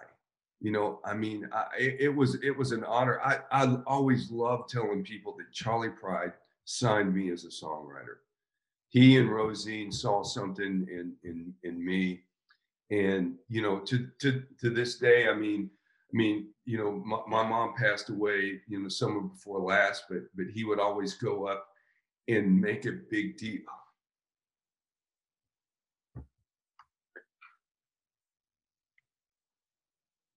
[SPEAKER 2] You know, I mean, I, it was it was an honor. I I always loved telling people that Charley Pride signed me as a songwriter. He and Rozene saw something in in in me and you know to to to this day i mean i mean you know my, my, mom passed away you know summer before last but but he would always go up and make a big deal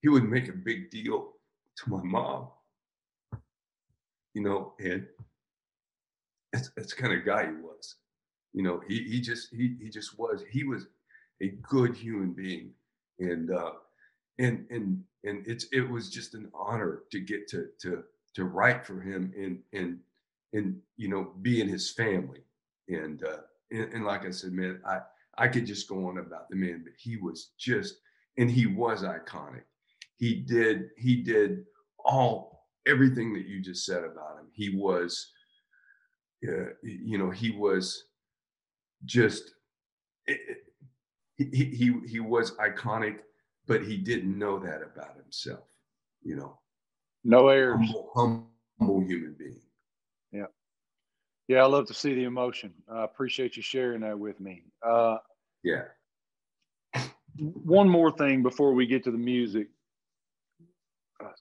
[SPEAKER 2] he would make a big deal to my mom you know, and that's that's the kind of guy he was. You know, he he just he he just was. He was a good human being, and uh, and and and it's it was just an honor to get to to to write for him and and and you know be in his family. And uh and, and like i said man i i could just go on about the man but he was just and he was iconic. He did he did all everything that you just said about him. He was uh, you know he was just he, he he was iconic but he didn't know that about himself you know?
[SPEAKER 1] No airs.
[SPEAKER 2] Humble, humble human being.
[SPEAKER 1] Yeah. Yeah i love to see the emotion. I appreciate you sharing that with me. Uh,
[SPEAKER 2] yeah.
[SPEAKER 1] one more thing before we get to the music.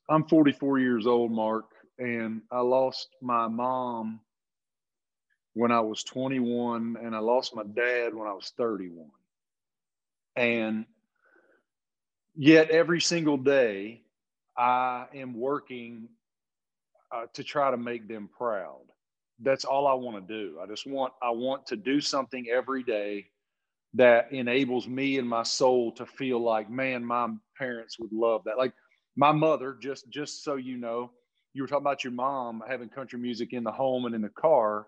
[SPEAKER 1] I'm 44 years old mark and i lost my mom when i was 21 and i lost my dad when i was 31 and yet every single day I am working uh, to try to make them proud. That's all I want to do. I just want I want to do something every day that enables me and my soul to feel like, man, my parents would love that. Like my mother, just just so you know, you were talking about your mom having country music in the home and in the car.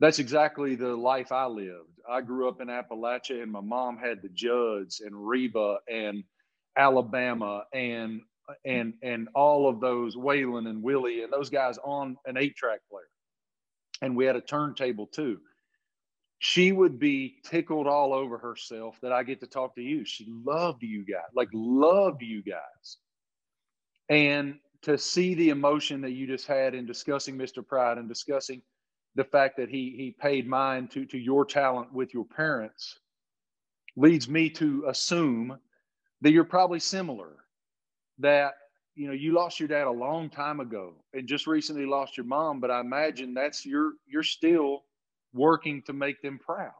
[SPEAKER 1] That's exactly the life I lived. I grew up in Appalachia, and my mom had the Judds and Reba and Alabama and and and all of those Waylon and Willie and those guys on an eight track player. And we had a turntable too. She would be tickled all over herself that I get to talk to you. She loved you guys, like loved you guys. And to see the emotion that you just had in discussing Mr. Pride and discussing the fact that he he paid mine to to your talent with your parents leads me to assume that you're probably similar that you know you lost your dad a long time ago and just recently lost your mom but i imagine that's you're you're still working to make them proud.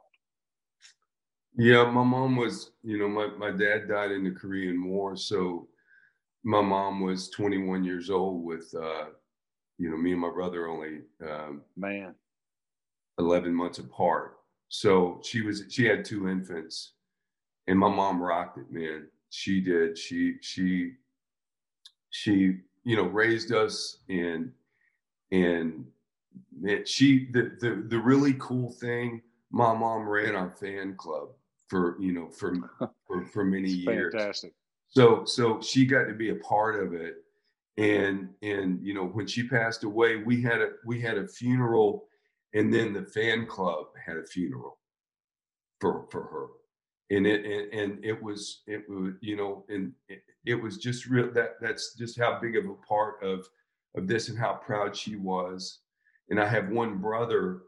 [SPEAKER 2] Yeah my mom was you know my, my dad died in the korean war so my mom was 21 years old with uh you know me and my brother only um
[SPEAKER 1] man.
[SPEAKER 2] 11 months apart. So she was she had two infants and my mom rocked it man. She did. She she she you know raised us and and man, she the, the the really cool thing my mom ran our fan club for you know for for, for many years.
[SPEAKER 1] fantastic.
[SPEAKER 2] So so she got to be a part of it and and you know when she passed away we had a we had a funeral and then the fan club had a funeral for for her. And it and, and it was it was you know and it, it was just real that that's just how big of a part of of this and how proud she was. And i have one brother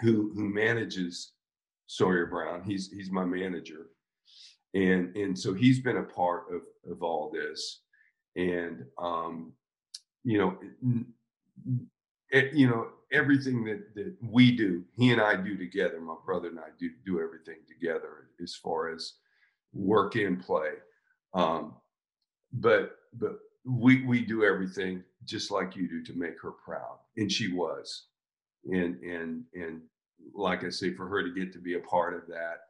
[SPEAKER 2] who who manages sawyer brown. He's he's my manager. And and so he's been a part of of all this and um you know it, you know everything that that we do he and i do together my brother and i do do everything together as far as work and play. Um but but we we do everything just like you do to make her proud and she was. And and and like i say for her to get to be a part of that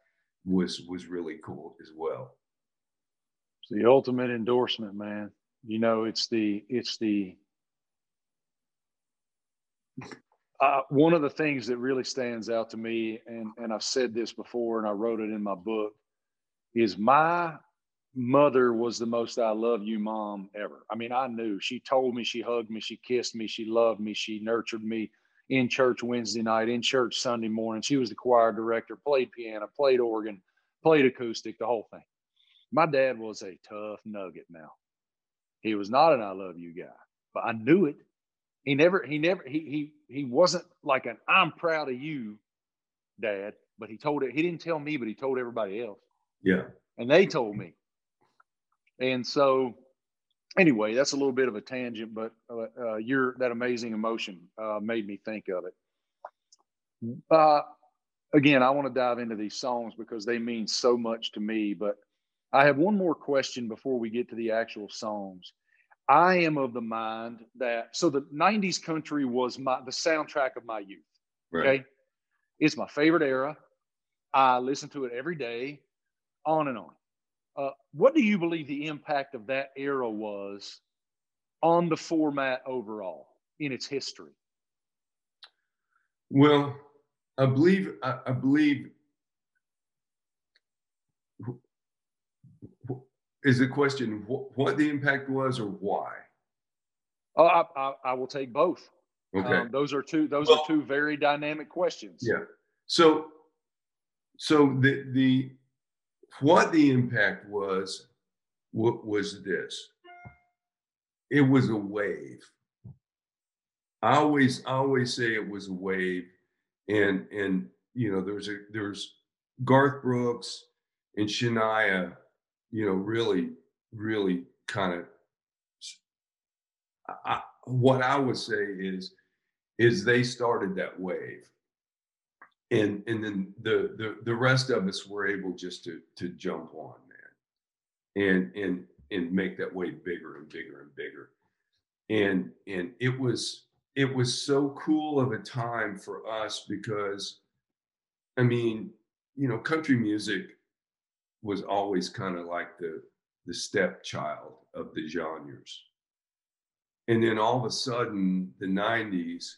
[SPEAKER 2] was was really cool as well.
[SPEAKER 1] It's the ultimate endorsement man you know it's the it's the uh, one of the things that really stands out to me, and, and I've said this before and I wrote it in my book, is my mother was the most I love you mom ever. I mean, I knew she told me, she hugged me, she kissed me, she loved me, she nurtured me in church Wednesday night, in church Sunday morning. She was the choir director, played piano, played organ, played acoustic, the whole thing. My dad was a tough nugget now. He was not an I love you guy, but I knew it. He never he never he he he wasn't like an i'm proud of you dad but he told it he didn't tell me but he told everybody else.
[SPEAKER 2] Yeah.
[SPEAKER 1] And they told me. And so anyway that's a little bit of a tangent but uh, uh, your that amazing emotion uh, made me think of it. Uh, again i want to dive into these songs because they mean so much to me but i have one more question before we get to the actual songs I am of the mind that so the 90s country was my the soundtrack of my youth.
[SPEAKER 2] Right.
[SPEAKER 1] Okay. It's my favorite era. I listen to it every day, on and on. Uh, what do you believe the impact of that era was on the format overall in its history?
[SPEAKER 2] Well, I believe I, I believe is the question wh- what the impact was or why?
[SPEAKER 1] Oh, I, I, I will take both.
[SPEAKER 2] Okay.
[SPEAKER 1] Um, those are two. Those
[SPEAKER 2] Well-
[SPEAKER 1] are two very dynamic questions.
[SPEAKER 2] Yeah. So, so the the what the impact was wa- was this. It was a wave. I always I always say it was a wave, and and you know there's a there's Garth Brooks and Shania, you know really really kind of. What I would say is is they started that wave and and then the the the rest of us were able just to to jump on man and and and make that wave bigger and bigger and bigger and and it was it was so cool of a time for us because i mean you know country music was always kind of like the the stepchild of the genres. And then all of a sudden the 90s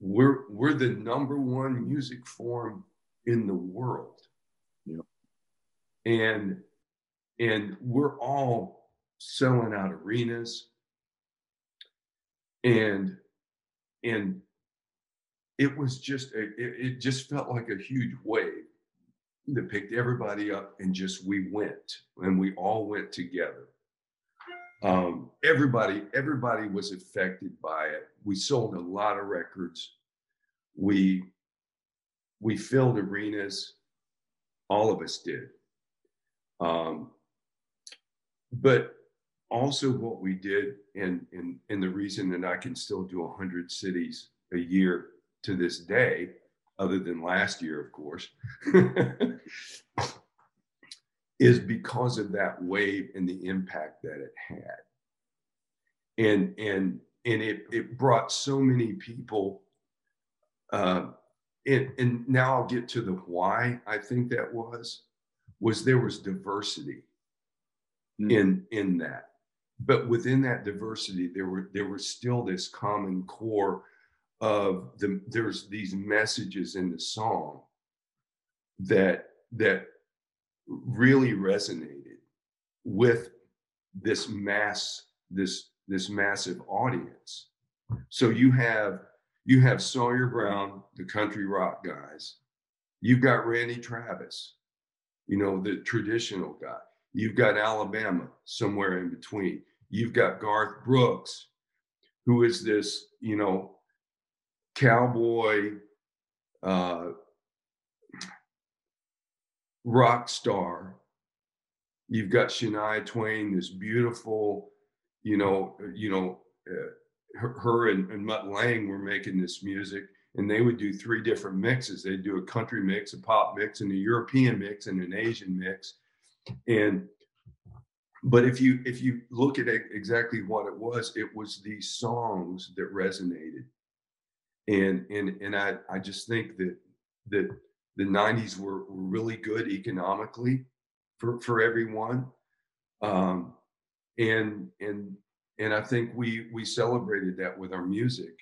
[SPEAKER 2] we're we're the number one music form in the world.
[SPEAKER 1] Yep.
[SPEAKER 2] and and we're all selling out arenas. And and it was just a, it, it just felt like a huge wave that picked everybody up and just we went and we all went together. Um, everybody everybody was affected by it. We sold a lot of records. We we filled arenas. All of us did. Um, but also what we did and, and and the reason that i can still do 100 cities a year to this day other than last year of course is because of that wave and the impact that it had and and and it it brought so many people uh and and now i'll get to the why i think that was was there was diversity
[SPEAKER 1] Mm.
[SPEAKER 2] in in that but within that diversity there were there was still this common core of the there's these messages in the song that that really resonated with this mass this this massive audience. So you have you have sawyer brown the country rock guys. You've got randy travis you know the traditional guy. You've got alabama somewhere in between. You've got garth brooks who is this you know cowboy uh rock star. You've got shania twain this beautiful you know you know uh, her, her and, and mutt lange were making this music and they would do three different mixes. They'd do a country mix a pop mix and a european mix and an asian mix. And but if you if you look at exactly what it was it was these songs that resonated and and and i i just think that that the 90s were, really good economically for for everyone. Um and and and i think we we celebrated that with our music.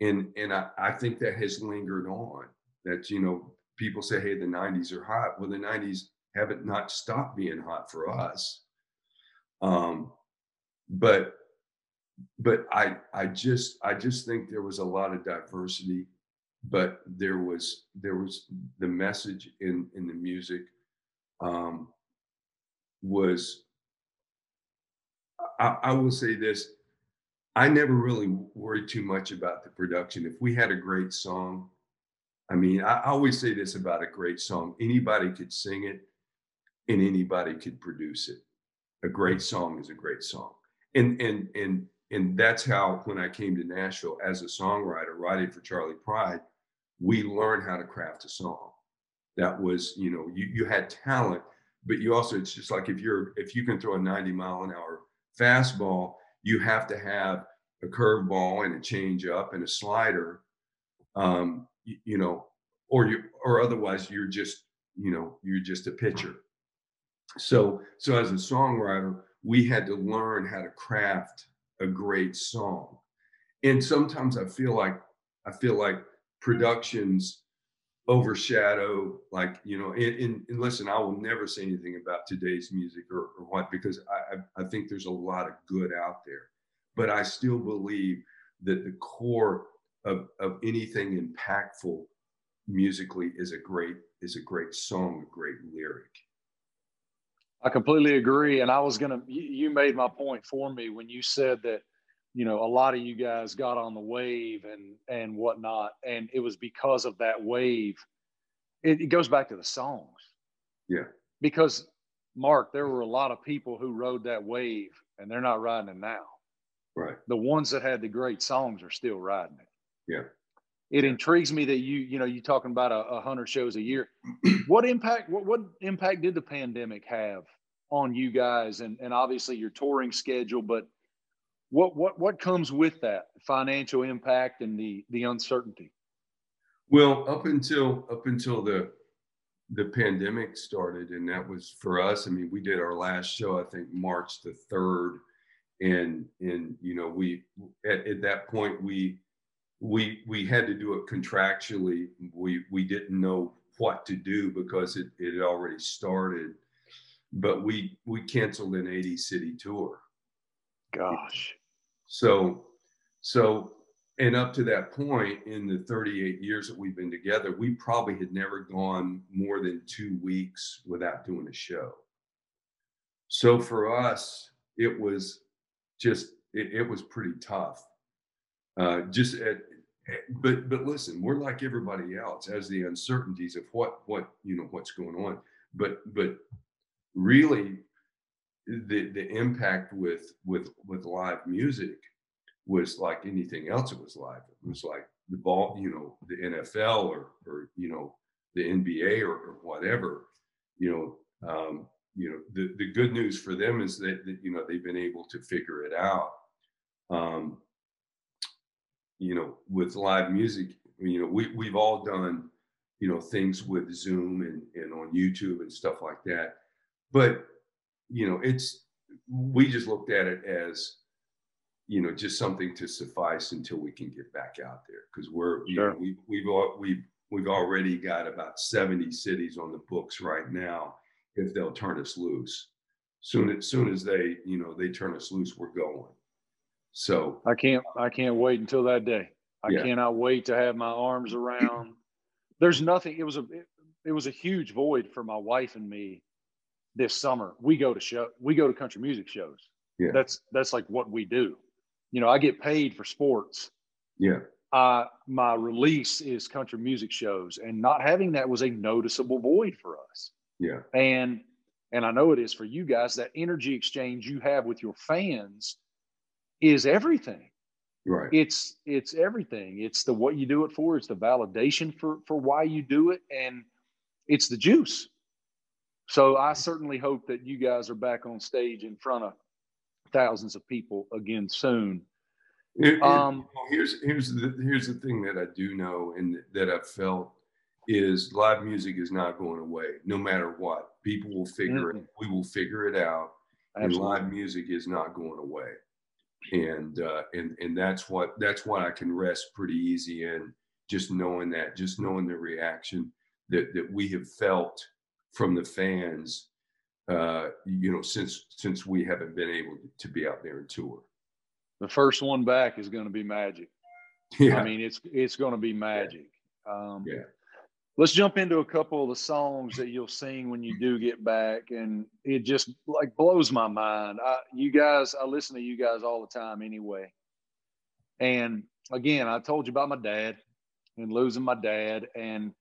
[SPEAKER 2] And and i i think that has lingered on that you know people say hey the 90s are hot. Well the 90s haven't not stopped being hot for us. Um but but i i just i just think there was a lot of diversity but there was there was the message in in the music um was I, I will say this i never really worried too much about the production. If we had a great song i mean i, I always say this about a great song anybody could sing it and anybody could produce it. A great song is a great song. And and and and that's how when i came to nashville as a songwriter writing for Charley pride we learned how to craft a song that was you know you you had talent but you also it's just like if you're if you can throw a 90 mile an hour fastball you have to have a curveball and a changeup and a slider. Um, you, you know, or you or otherwise you're just you know you're just a pitcher. So so as a songwriter, we had to learn how to craft a great song, and sometimes I feel like I feel like productions overshadow like you know and, and, listen i will never say anything about today's music or, or what because I, I think there's a lot of good out there. But i still believe that the core of, of anything impactful musically is a great is a great song a great lyric
[SPEAKER 1] i completely agree. And i was gonna you made my point for me when you said that you know a lot of you guys got on the wave and and whatnot and it was because of that wave. It, it, goes back to the songs.
[SPEAKER 2] Yeah.
[SPEAKER 1] Because mark there were a lot of people who rode that wave and they're not riding it now.
[SPEAKER 2] Right.
[SPEAKER 1] The ones that had the great songs are still riding it.
[SPEAKER 2] Yeah
[SPEAKER 1] it intrigues me that you you know you're talking about a, a hundred shows a year what impact what, what impact did the pandemic have on you guys and and obviously your touring schedule but what what what comes with that financial impact and the the uncertainty?
[SPEAKER 2] Well, up until up until the the pandemic started, and that was for us. I mean, we did our last show, I think March the third, and and you know we at, at that point we we we had to do it contractually. We we didn't know what to do because it it had already started, but we we canceled an 80 city tour.
[SPEAKER 1] Gosh.
[SPEAKER 2] So, so, and up to that point in the 38 years that we've been together, we probably had never gone more than two weeks without doing a show. So for us, it was just, it, it was pretty tough. Uh, just at, but but listen, we're like everybody else as the uncertainties of what what you know what's going on. But but really the the impact with with with live music was like anything else that was live. It was like the ball, you know, the NFL or or you know the NBA or, or whatever. You know, um, you know the the good news for them is that, that you know they've been able to figure it out. Um, you know, with live music, you know, we we've all done you know things with Zoom and and on YouTube and stuff like that, but you know, it's we just looked at it as you know just something to suffice until we can get back out there. Because we're you know, we, we've we've we've already got about 70 cities on the books right now if they'll turn us loose. Soon as soon as they you know they turn us loose we're going so
[SPEAKER 1] i can't i can't wait until that day. I yeah. cannot wait to have my arms around. There's nothing it was a it, it was a huge void for my wife and me this summer. We go to show we go to country music shows. Yeah. that's that's like what we do. You know i get paid for sports.
[SPEAKER 2] Yeah.
[SPEAKER 1] Uh my release is country music shows and not having that was a noticeable void for us.
[SPEAKER 2] Yeah.
[SPEAKER 1] And and i know it is for you guys that energy exchange you have with your fans is everything
[SPEAKER 2] right
[SPEAKER 1] it's it's everything it's the what you do it for it's the validation for for why you do it and it's the juice so I certainly hope that you guys are back on stage in front of thousands of people again soon.
[SPEAKER 2] It, um, here's here's the here's the thing that I do know and that I've felt is live music is not going away no matter what. People will figure mm-hmm. it. We will figure it out. Absolutely. And live music is not going away. And uh, and and that's what that's what I can rest pretty easy in. Just knowing that, just knowing the reaction that that we have felt from the fans, uh, you know, since since we haven't been able to be out there and tour.
[SPEAKER 1] The first one back is going to be magic. Yeah. I mean, it's it's going to be magic.
[SPEAKER 2] Um, yeah.
[SPEAKER 1] Let's jump into a couple of the songs that you'll sing when you do get back, and it just like blows my mind. I, you guys, I listen to you guys all the time anyway. And again, I told you about my dad and losing my dad, and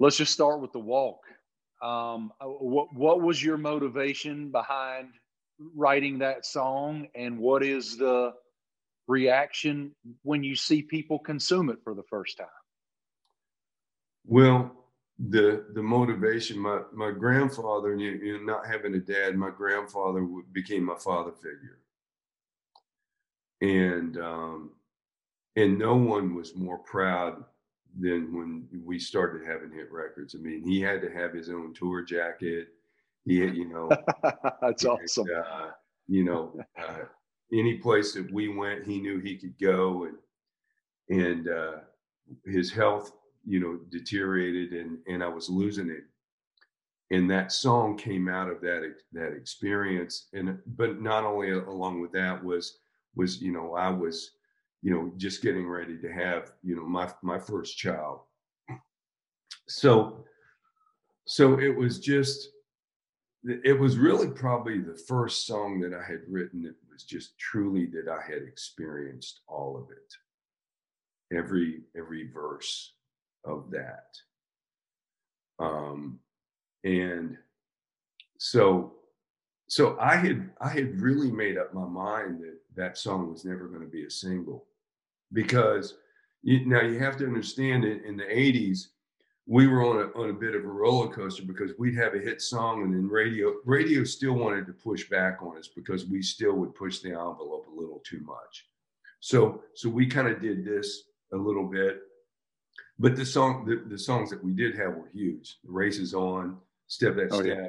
[SPEAKER 1] let's just start with the walk. Um, uh, what what was your motivation behind writing that song, and what is the reaction when you see people consume it for the first time?
[SPEAKER 2] Well, the the motivation, my my grandfather, you, you know, not having a dad, my grandfather became my father figure, and um, and no one was more proud than when we started having hit records. I mean, he had to have his own tour jacket. He, had, you know,
[SPEAKER 1] that's awesome.
[SPEAKER 2] uh, you know, uh, any place that we went, he knew he could go, and and uh, his health, you know, deteriorated, and and I was losing it. And that song came out of that that experience, and but not only along with that was was you know I was you know just getting ready to have you know my my first child. So so it was just it was really probably the first song that I had written that was just truly that I had experienced all of it. Every every verse of that. Um and so so I had I had really made up my mind that that song was never going to be a single because you, now you have to understand it in the 80s we were on a, on a bit of a roller coaster because we'd have a hit song and then radio radio still wanted to push back on us because we still would push the envelope a little too much so so we kind of did this a little bit but the song the, the songs that we did have were huge the race is on step that oh, step yeah.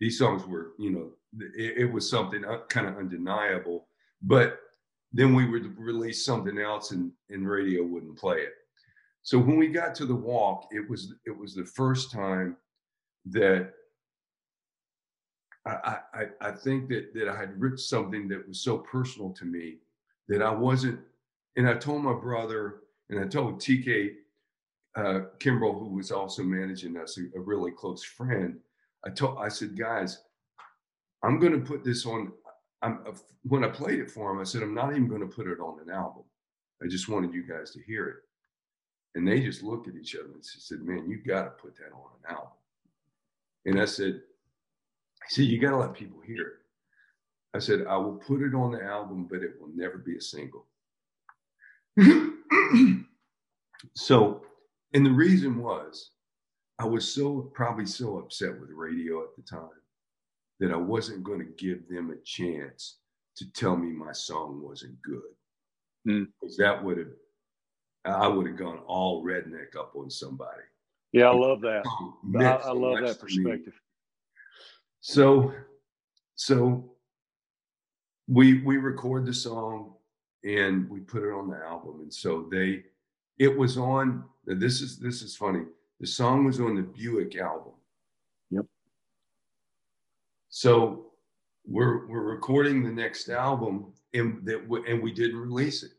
[SPEAKER 2] these songs were you know it, it was something uh, kind of undeniable but then we would release something else and, and radio wouldn't play it so when we got to the walk, it was it was the first time that I, I, I think that that I had written something that was so personal to me that I wasn't. And I told my brother, and I told TK uh, Kimbrell, who was also managing us, a, a really close friend. I told I said, guys, I'm going to put this on. I'm, uh, when I played it for him, I said, I'm not even going to put it on an album. I just wanted you guys to hear it. And they just looked at each other and said, Man, you got to put that on an album. And I said, I said, You got to let people hear it. I said, I will put it on the album, but it will never be a single. so, and the reason was I was so probably so upset with radio at the time that I wasn't going to give them a chance to tell me my song wasn't good. Because mm. that would have I would have gone all redneck up on somebody.
[SPEAKER 1] Yeah, I love that. I, I love that perspective.
[SPEAKER 2] So, so we we record the song and we put it on the album, and so they, it was on. This is this is funny. The song was on the Buick album.
[SPEAKER 1] Yep.
[SPEAKER 2] So we're we're recording the next album, and that and we didn't release it.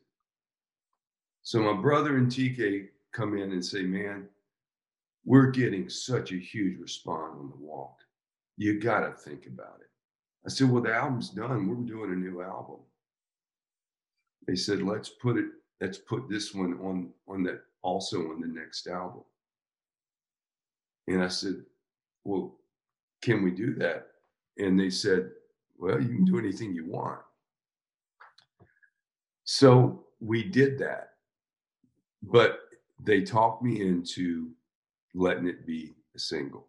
[SPEAKER 2] So my brother and TK come in and say, man, we're getting such a huge response on the walk. You got to think about it. I said, well, the album's done. We're doing a new album. They said, let's put it, let's put this one on, on that also on the next album. And I said, well, can we do that? And they said, well, you can do anything you want. So we did that but they talked me into letting it be a single.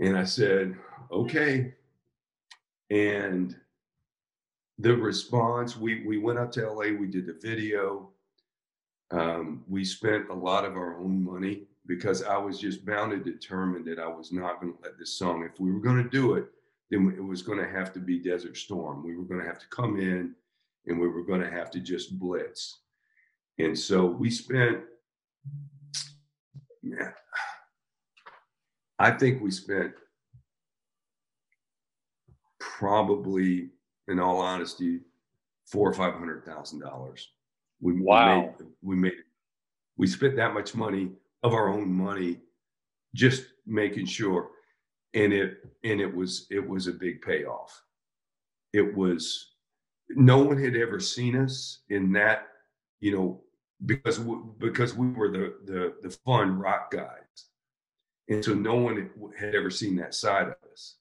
[SPEAKER 2] And I said, okay. And the response, we, we went up to LA, we did the video. Um, we spent a lot of our own money because I was just bound and determined that I was not going to let this song, if we were going to do it, then it was going to have to be Desert Storm. We were going to have to come in and we were going to have to just blitz. And so we spent, man, I think we spent probably, in all honesty, four or five hundred thousand dollars. We,
[SPEAKER 1] wow.
[SPEAKER 2] we made, we made we spent that much money of our own money, just making sure, and it and it was it was a big payoff. It was no one had ever seen us in that, you know, because we, because we were the, the the fun rock guys, and so no one had ever seen that side of us.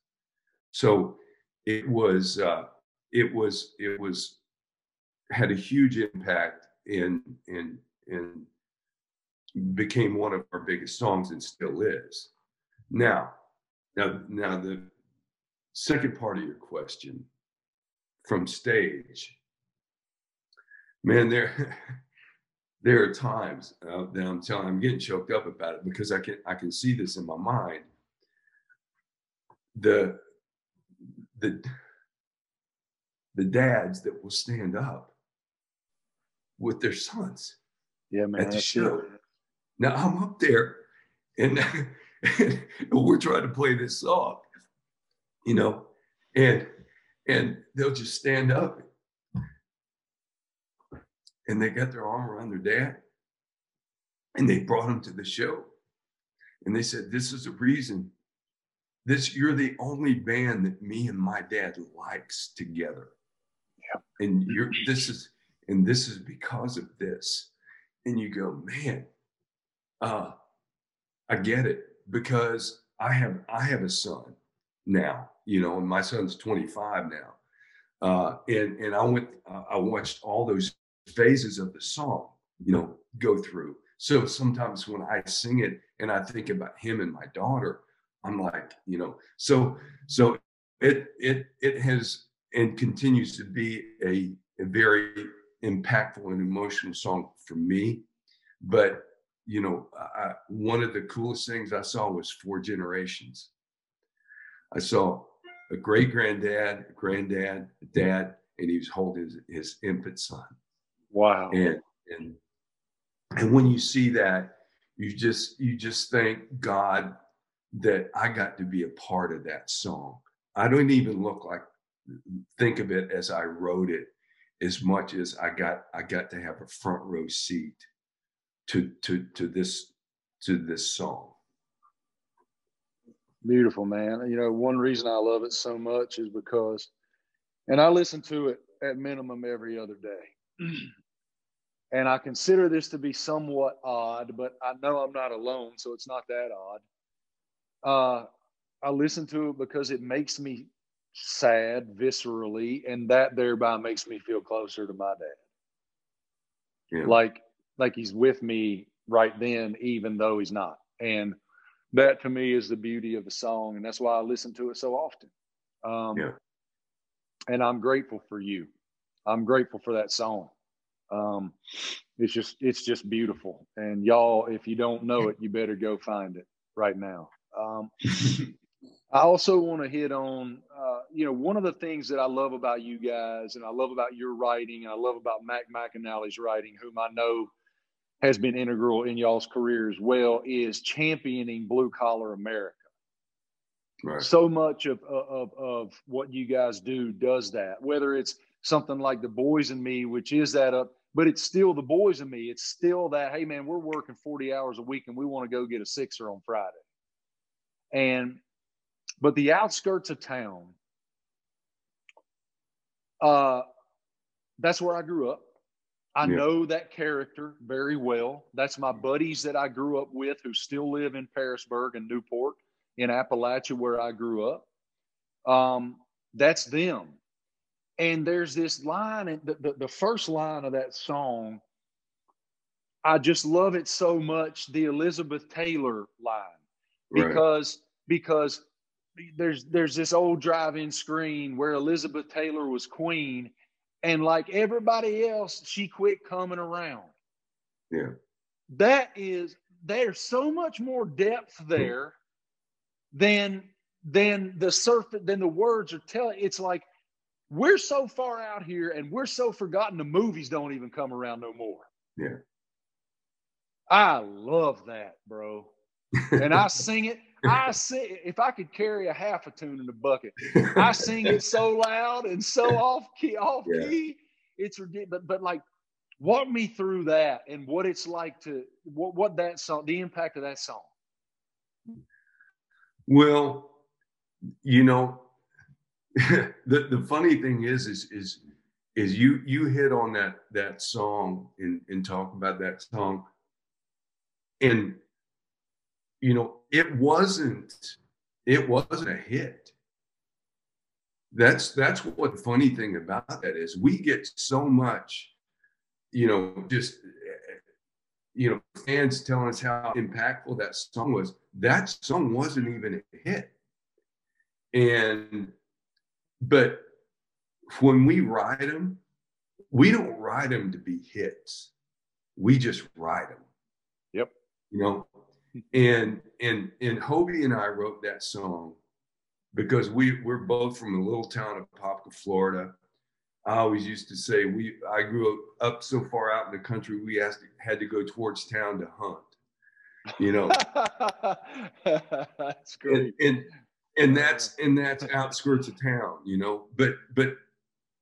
[SPEAKER 2] So it was uh, it was it was had a huge impact and and and became one of our biggest songs and still is. Now, now now the second part of your question, from stage, man, there there are times uh, that I'm telling, I'm getting choked up about it because I can I can see this in my mind. The the the dads that will stand up with their sons
[SPEAKER 1] yeah, man,
[SPEAKER 2] at the show. Now I'm up there and, and we're trying to play this song, you know, and and they'll just stand up and they got their arm around their dad and they brought him to the show and they said this is the reason this you're the only band that me and my dad likes together. And you're this is and this is because of this and you go man uh i get it because i have i have a son now you know and my son's 25 now uh and and i went i watched all those phases of the song, you know, go through. So sometimes when I sing it and I think about him and my daughter, I'm like, you know, so so it it it has and continues to be a, a very impactful and emotional song for me. But you know, I, one of the coolest things I saw was four generations. I saw a great granddad, a granddad, a dad, and he was holding his, his infant son.
[SPEAKER 1] Wow.
[SPEAKER 2] And and and when you see that, you just you just thank God that I got to be a part of that song. I don't even look like think of it as I wrote it as much as I got I got to have a front row seat to to to this to this song.
[SPEAKER 1] Beautiful man. You know, one reason I love it so much is because and I listen to it at minimum every other day. And I consider this to be somewhat odd, but I know I'm not alone, so it's not that odd. Uh, I listen to it because it makes me sad viscerally, and that thereby makes me feel closer to my dad. Yeah. Like, like he's with me right then, even though he's not. And that to me is the beauty of the song, and that's why I listen to it so often. Um, yeah. And I'm grateful for you. I'm grateful for that song. Um, it's just it's just beautiful. And y'all, if you don't know it, you better go find it right now. Um, I also want to hit on, uh, you know, one of the things that I love about you guys, and I love about your writing, and I love about Mac McAnally's writing, whom I know has been integral in y'all's career as well, is championing blue collar America. Right. So much of, of of what you guys do does that. Whether it's something like the boys and me, which is that up but it's still the boys and me. It's still that, hey man, we're working 40 hours a week and we want to go get a sixer on Friday. And but the outskirts of town, uh, that's where I grew up. I yeah. know that character very well. That's my buddies that I grew up with who still live in Pearisburg and Newport in Appalachia, where I grew up. Um, that's them. And there's this line, and the, the, the first line of that song, I just love it so much. The Elizabeth Taylor line, because right. because there's there's this old drive-in screen where Elizabeth Taylor was queen, and like everybody else, she quit coming around.
[SPEAKER 2] Yeah,
[SPEAKER 1] that is there's so much more depth there than than the surface than the words are telling. It's like we're so far out here and we're so forgotten the movies don't even come around no more.
[SPEAKER 2] Yeah.
[SPEAKER 1] I love that, bro. And I sing it. I sing if I could carry a half a tune in a bucket. I sing it so loud and so off key, off yeah. key. It's ridiculous. But but like walk me through that and what it's like to what what that song, the impact of that song.
[SPEAKER 2] Well, you know, the the funny thing is is is is you you hit on that that song and and talk about that song and you know it wasn't it wasn't a hit that's that's what the funny thing about that is we get so much you know just you know fans telling us how impactful that song was that song wasn't even a hit and but when we write them, we don't write them to be hits. We just write them.
[SPEAKER 1] Yep.
[SPEAKER 2] You know, and and and Hobie and I wrote that song because we we're both from a little town of Apopka, Florida. I always used to say we I grew up so far out in the country we asked, had to go towards town to hunt. You know,
[SPEAKER 1] that's great.
[SPEAKER 2] And, and and that's and that's outskirts of town. You know, but but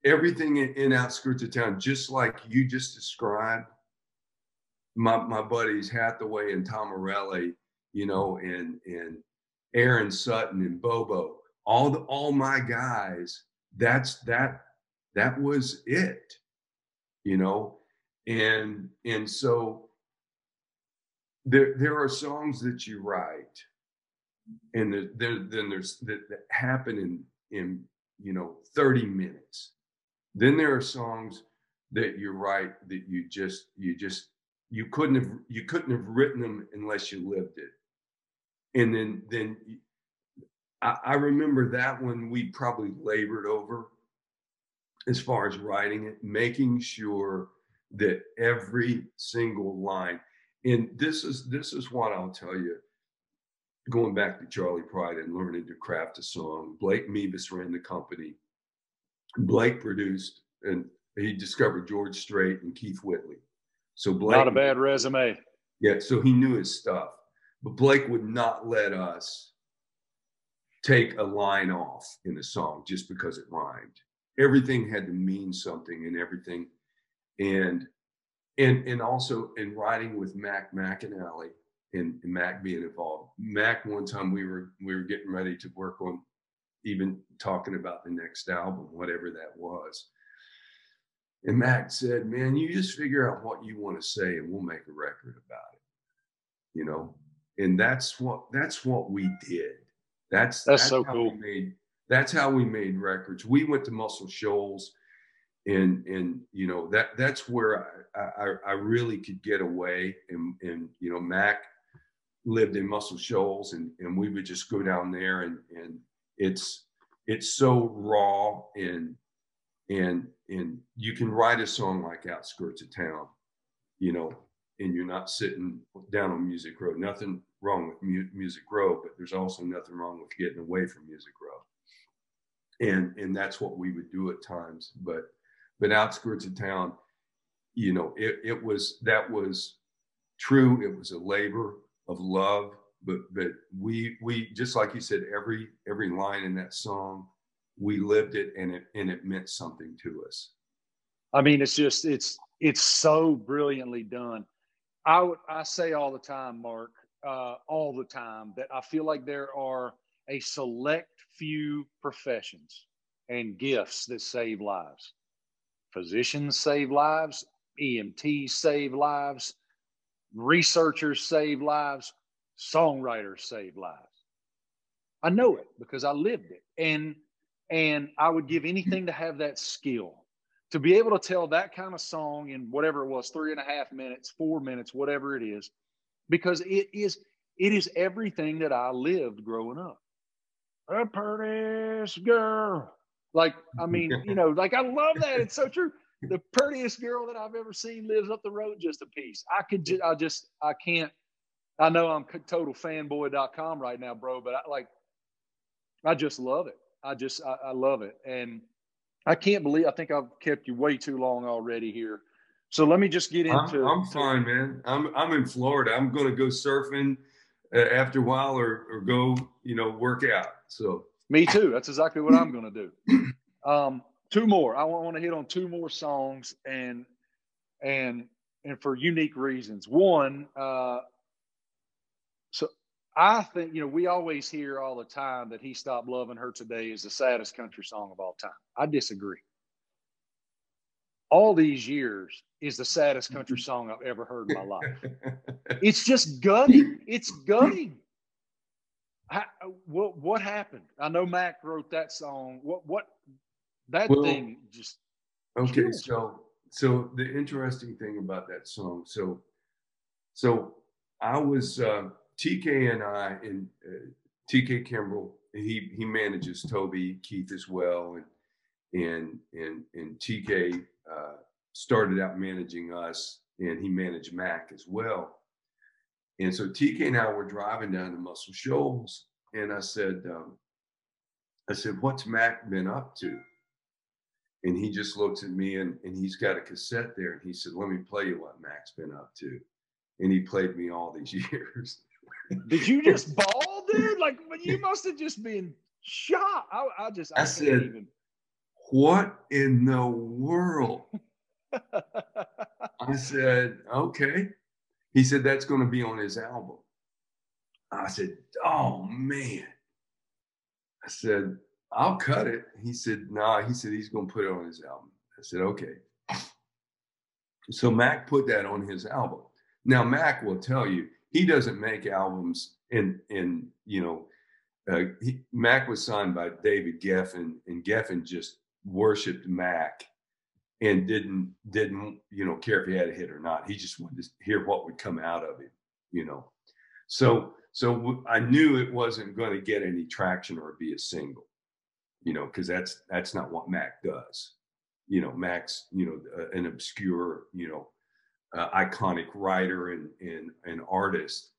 [SPEAKER 2] everything in, in outskirts of town, just like you just described, my my buddies Hathaway and Tom Morelli, you know, and and Aaron Sutton and Bobo, all the all my guys. That's that that was it, you know, and and so there there are songs that you write, and there, there then there's that, that happen in in you know 30 minutes. Then there are songs that you write that you just you just you couldn't have you couldn't have written them unless you lived it. And then then I, I, remember that one we probably labored over as far as writing it making sure that every single line and this is this is what i'll tell you going back to Charley Pride and learning to craft a song blake mevis ran the company. Blake produced and he discovered george strait and keith whitley so Blake,
[SPEAKER 1] not a bad resume.
[SPEAKER 2] Yeah, so he knew his stuff, but Blake would not let us take a line off in a song just because it rhymed. Everything had to mean something, and everything, and and and also in writing with Mac McAnally and, and Mac being involved. Mac, one time we were we were getting ready to work on even talking about the next album, whatever that was. And Mac said, Man, you just figure out what you want to say and we'll make a record about it. You know? And that's what that's what we did. That's
[SPEAKER 1] that's, that's so cool.
[SPEAKER 2] made, that's how we made records. We went to Muscle Shoals and and you know that that's where I, I, I really could get away and and you know Mac lived in Muscle Shoals and and we would just go down there and and it's it's so raw and and and you can write a song like outskirts of town you know and you're not sitting down on music row. Nothing wrong with mu- music row but there's also nothing wrong with getting away from music row. And and that's what we would do at times but but outskirts of town you know it, it was that was true. It was a labor of love but but we we just like you said every every line in that song we lived it and it and it meant something to us.
[SPEAKER 1] I mean it's just it's it's so brilliantly done. I would i say all the time mark uh, all the time that i feel like there are a select few professions and gifts that save lives. Physicians save lives emts save lives researchers save lives songwriters save lives. I know it because i lived it. And and I would give anything to have that skill to be able to tell that kind of song in whatever it was, three and a half minutes, four minutes, whatever it is, because it is it is everything that I lived growing up. The prettiest girl. Like, I mean, you know, like I love that. It's so true. The prettiest girl that I've ever seen lives up the road just a piece. I could just, I just, I can't. I know I'm total fanboy.com right now, bro, but I like, I just love it. I just I, I love it, and I can't believe I think I've kept you way too long already here. So let me just get into.
[SPEAKER 2] I'm, I'm fine, man. I'm I'm in Florida. I'm going to go surfing uh, after a while, or or go you know work out. So
[SPEAKER 1] me too. That's exactly what I'm going to do. Um, two more. I want to hit on two more songs, and and and for unique reasons. One, uh, so I think, you know, we always hear all the time that He Stopped Loving Her Today is the saddest country song of all time. I disagree. All these years is the saddest country song I've ever heard in my life. it's just gutting. It's gutting. What what happened? I know Mac wrote that song. What what that well, thing just
[SPEAKER 2] okay. So so the interesting thing about that song. So so I was uh, TK and I and uh, TK Kimbrell, he he manages Toby Keith as well, and and and and TK uh, started out managing us, and he managed Mac as well. And so TK and I were driving down to Muscle Shoals, and I said, um, I said, "What's Mac been up to?" And he just looks at me, and and he's got a cassette there, and he said, "Let me play you what Mac's been up to." And he played me all these years.
[SPEAKER 1] Did you just bawl, dude? Like you must have just been shocked. I, I just I,
[SPEAKER 2] I said, even... "What in the world?" I said, "Okay." He said, "That's going to be on his album." I said, "Oh man." I said, "I'll cut it." He said, "Nah." He said he's going to put it on his album. I said, "Okay." So Mac put that on his album. Now Mac will tell you he doesn't make albums in in you know uh, he, Mac was signed by David Geffen, and Geffen just worshipped Mac and didn't didn't you know care if he had a hit or not. He just wanted to hear what would come out of him, you know. So so I knew it wasn't going to get any traction or be a single, you know, because that's that's not what Mac does. You know, Mac's you know an obscure you know uh, iconic writer and, and and artist.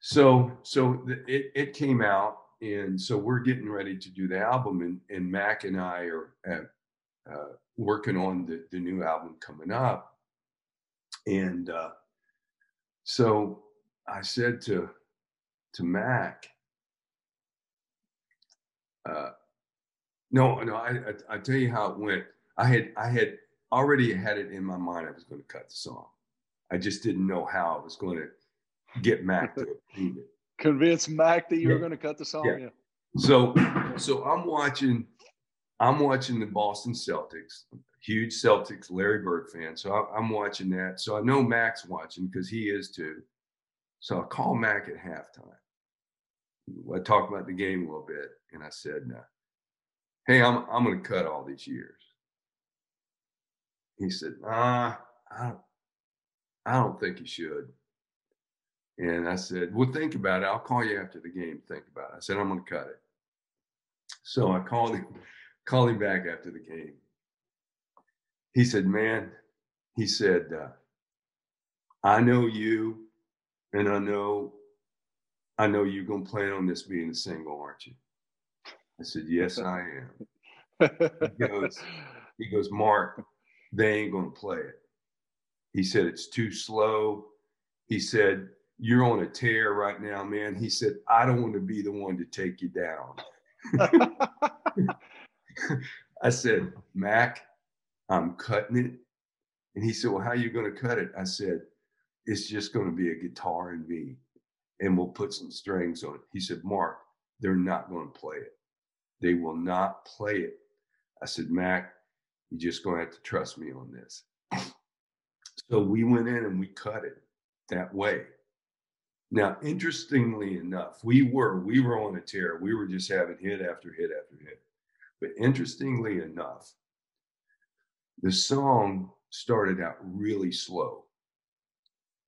[SPEAKER 2] So so the, it it came out, and so we're getting ready to do the album, and and Mac and I are at, uh, working on the the new album coming up, and uh, so I said to to Mac, uh, no, no, I, I I tell you how it went. I had I had already had it in my mind I was going to cut the song. I just didn't know how I was going to get Mac to approve it.
[SPEAKER 1] Convince Mac that you yeah. were going to cut the song. Yeah.
[SPEAKER 2] yeah. So, so I'm watching, I'm watching the Boston Celtics, huge Celtics Larry Bird fan. So I, I'm watching that. So I know Mac's watching because he is too. So I call Mac at halftime. I talked about the game a little bit, and I said, "Hey, I'm I'm going to cut all these years." He said, "Ah, I don't, I don't think you should." And I said, "Well, think about it. I'll call you after the game. Think about it." I said, "I'm going to cut it." So I called him, called him back after the game. He said, "Man," he said, uh, "I know you, and I know, I know you're going to plan on this being a single, aren't you?" I said, "Yes, I am." He goes, he goes, Mark, they ain't going to play it. He said, it's too slow. He said, you're on a tear right now, man. He said, I don't want to be the one to take you down. I said, Mac, I'm cutting it. And he said, Well, how are you going to cut it? I said, It's just going to be a guitar and me, and we'll put some strings on it. He said, Mark, they're not going to play it. They will not play it. I said, Mac, you're just going to have to trust me on this. So we went in and we cut it that way. Now, interestingly enough, we were we were on a tear. We were just having hit after hit after hit. But interestingly enough, the song started out really slow.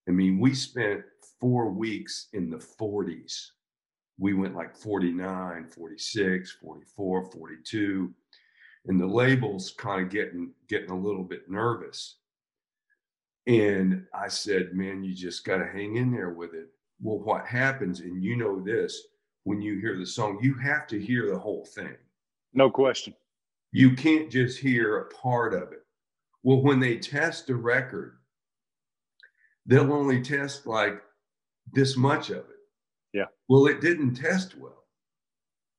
[SPEAKER 2] I mean, we spent four weeks in the 40s. We went like 49, 46, 44, 42 and the labels kind of getting getting a little bit nervous. And i said man you just got to hang in there with it. Well what happens and you know this when you hear the song you have to hear the whole thing.
[SPEAKER 1] No question.
[SPEAKER 2] You can't just hear a part of it. Well when they test a record they'll only test like this much of it.
[SPEAKER 1] Yeah.
[SPEAKER 2] Well it didn't test well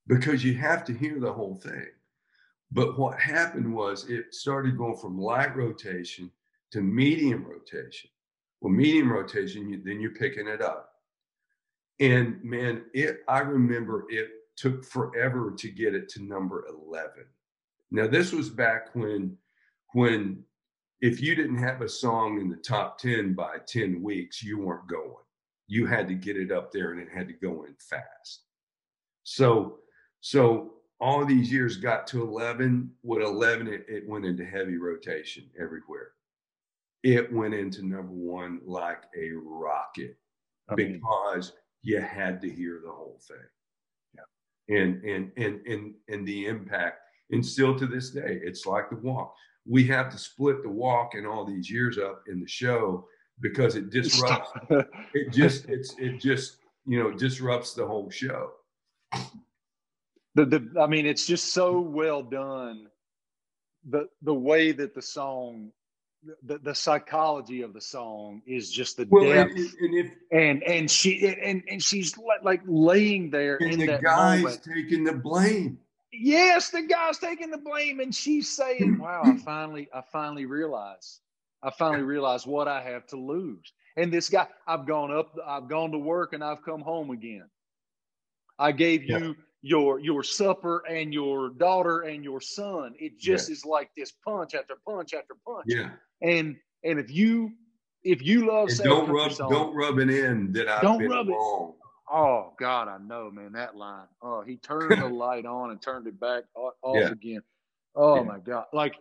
[SPEAKER 2] because you have to hear the whole thing but what happened was it started going from light rotation to medium rotation. Well, medium rotation, you, then you're picking it up. And man, it I remember it took forever to get it to number 11. Now, this was back when when if you didn't have a song in the top 10 by 10 weeks, you weren't going. You had to get it up there and it had to go in fast. So so all these years got to 11 with 11 it, it, went into heavy rotation everywhere it went into number one like a rocket I mean, because you had to hear the whole thing yeah. and and and and and the impact And still to this day, it's like the walk. We have to split the walk and all these years up in the show because it disrupts. it just it's it just you know disrupts the whole show.
[SPEAKER 1] The the I mean, it's just so well done. The the way that the song the, the psychology of the song is just the well, depth and, and, if, and, and she and and she's like laying there
[SPEAKER 2] and
[SPEAKER 1] in
[SPEAKER 2] the guy's
[SPEAKER 1] moment.
[SPEAKER 2] taking the blame
[SPEAKER 1] yes the guy's taking the blame and she's saying wow i finally i finally realized i finally realized what i have to lose and this guy i've gone up i've gone to work and i've come home again i gave yeah. You your your supper and your daughter and your son it just yeah. is like this punch after punch after punch
[SPEAKER 2] yeah
[SPEAKER 1] and and if you if you love
[SPEAKER 2] don't rub song, don't rub it in that I've don't rub wrong. It.
[SPEAKER 1] Oh God, I know, man. That line. Oh, he turned the light on and turned it back off yeah. again. Oh yeah. my God, like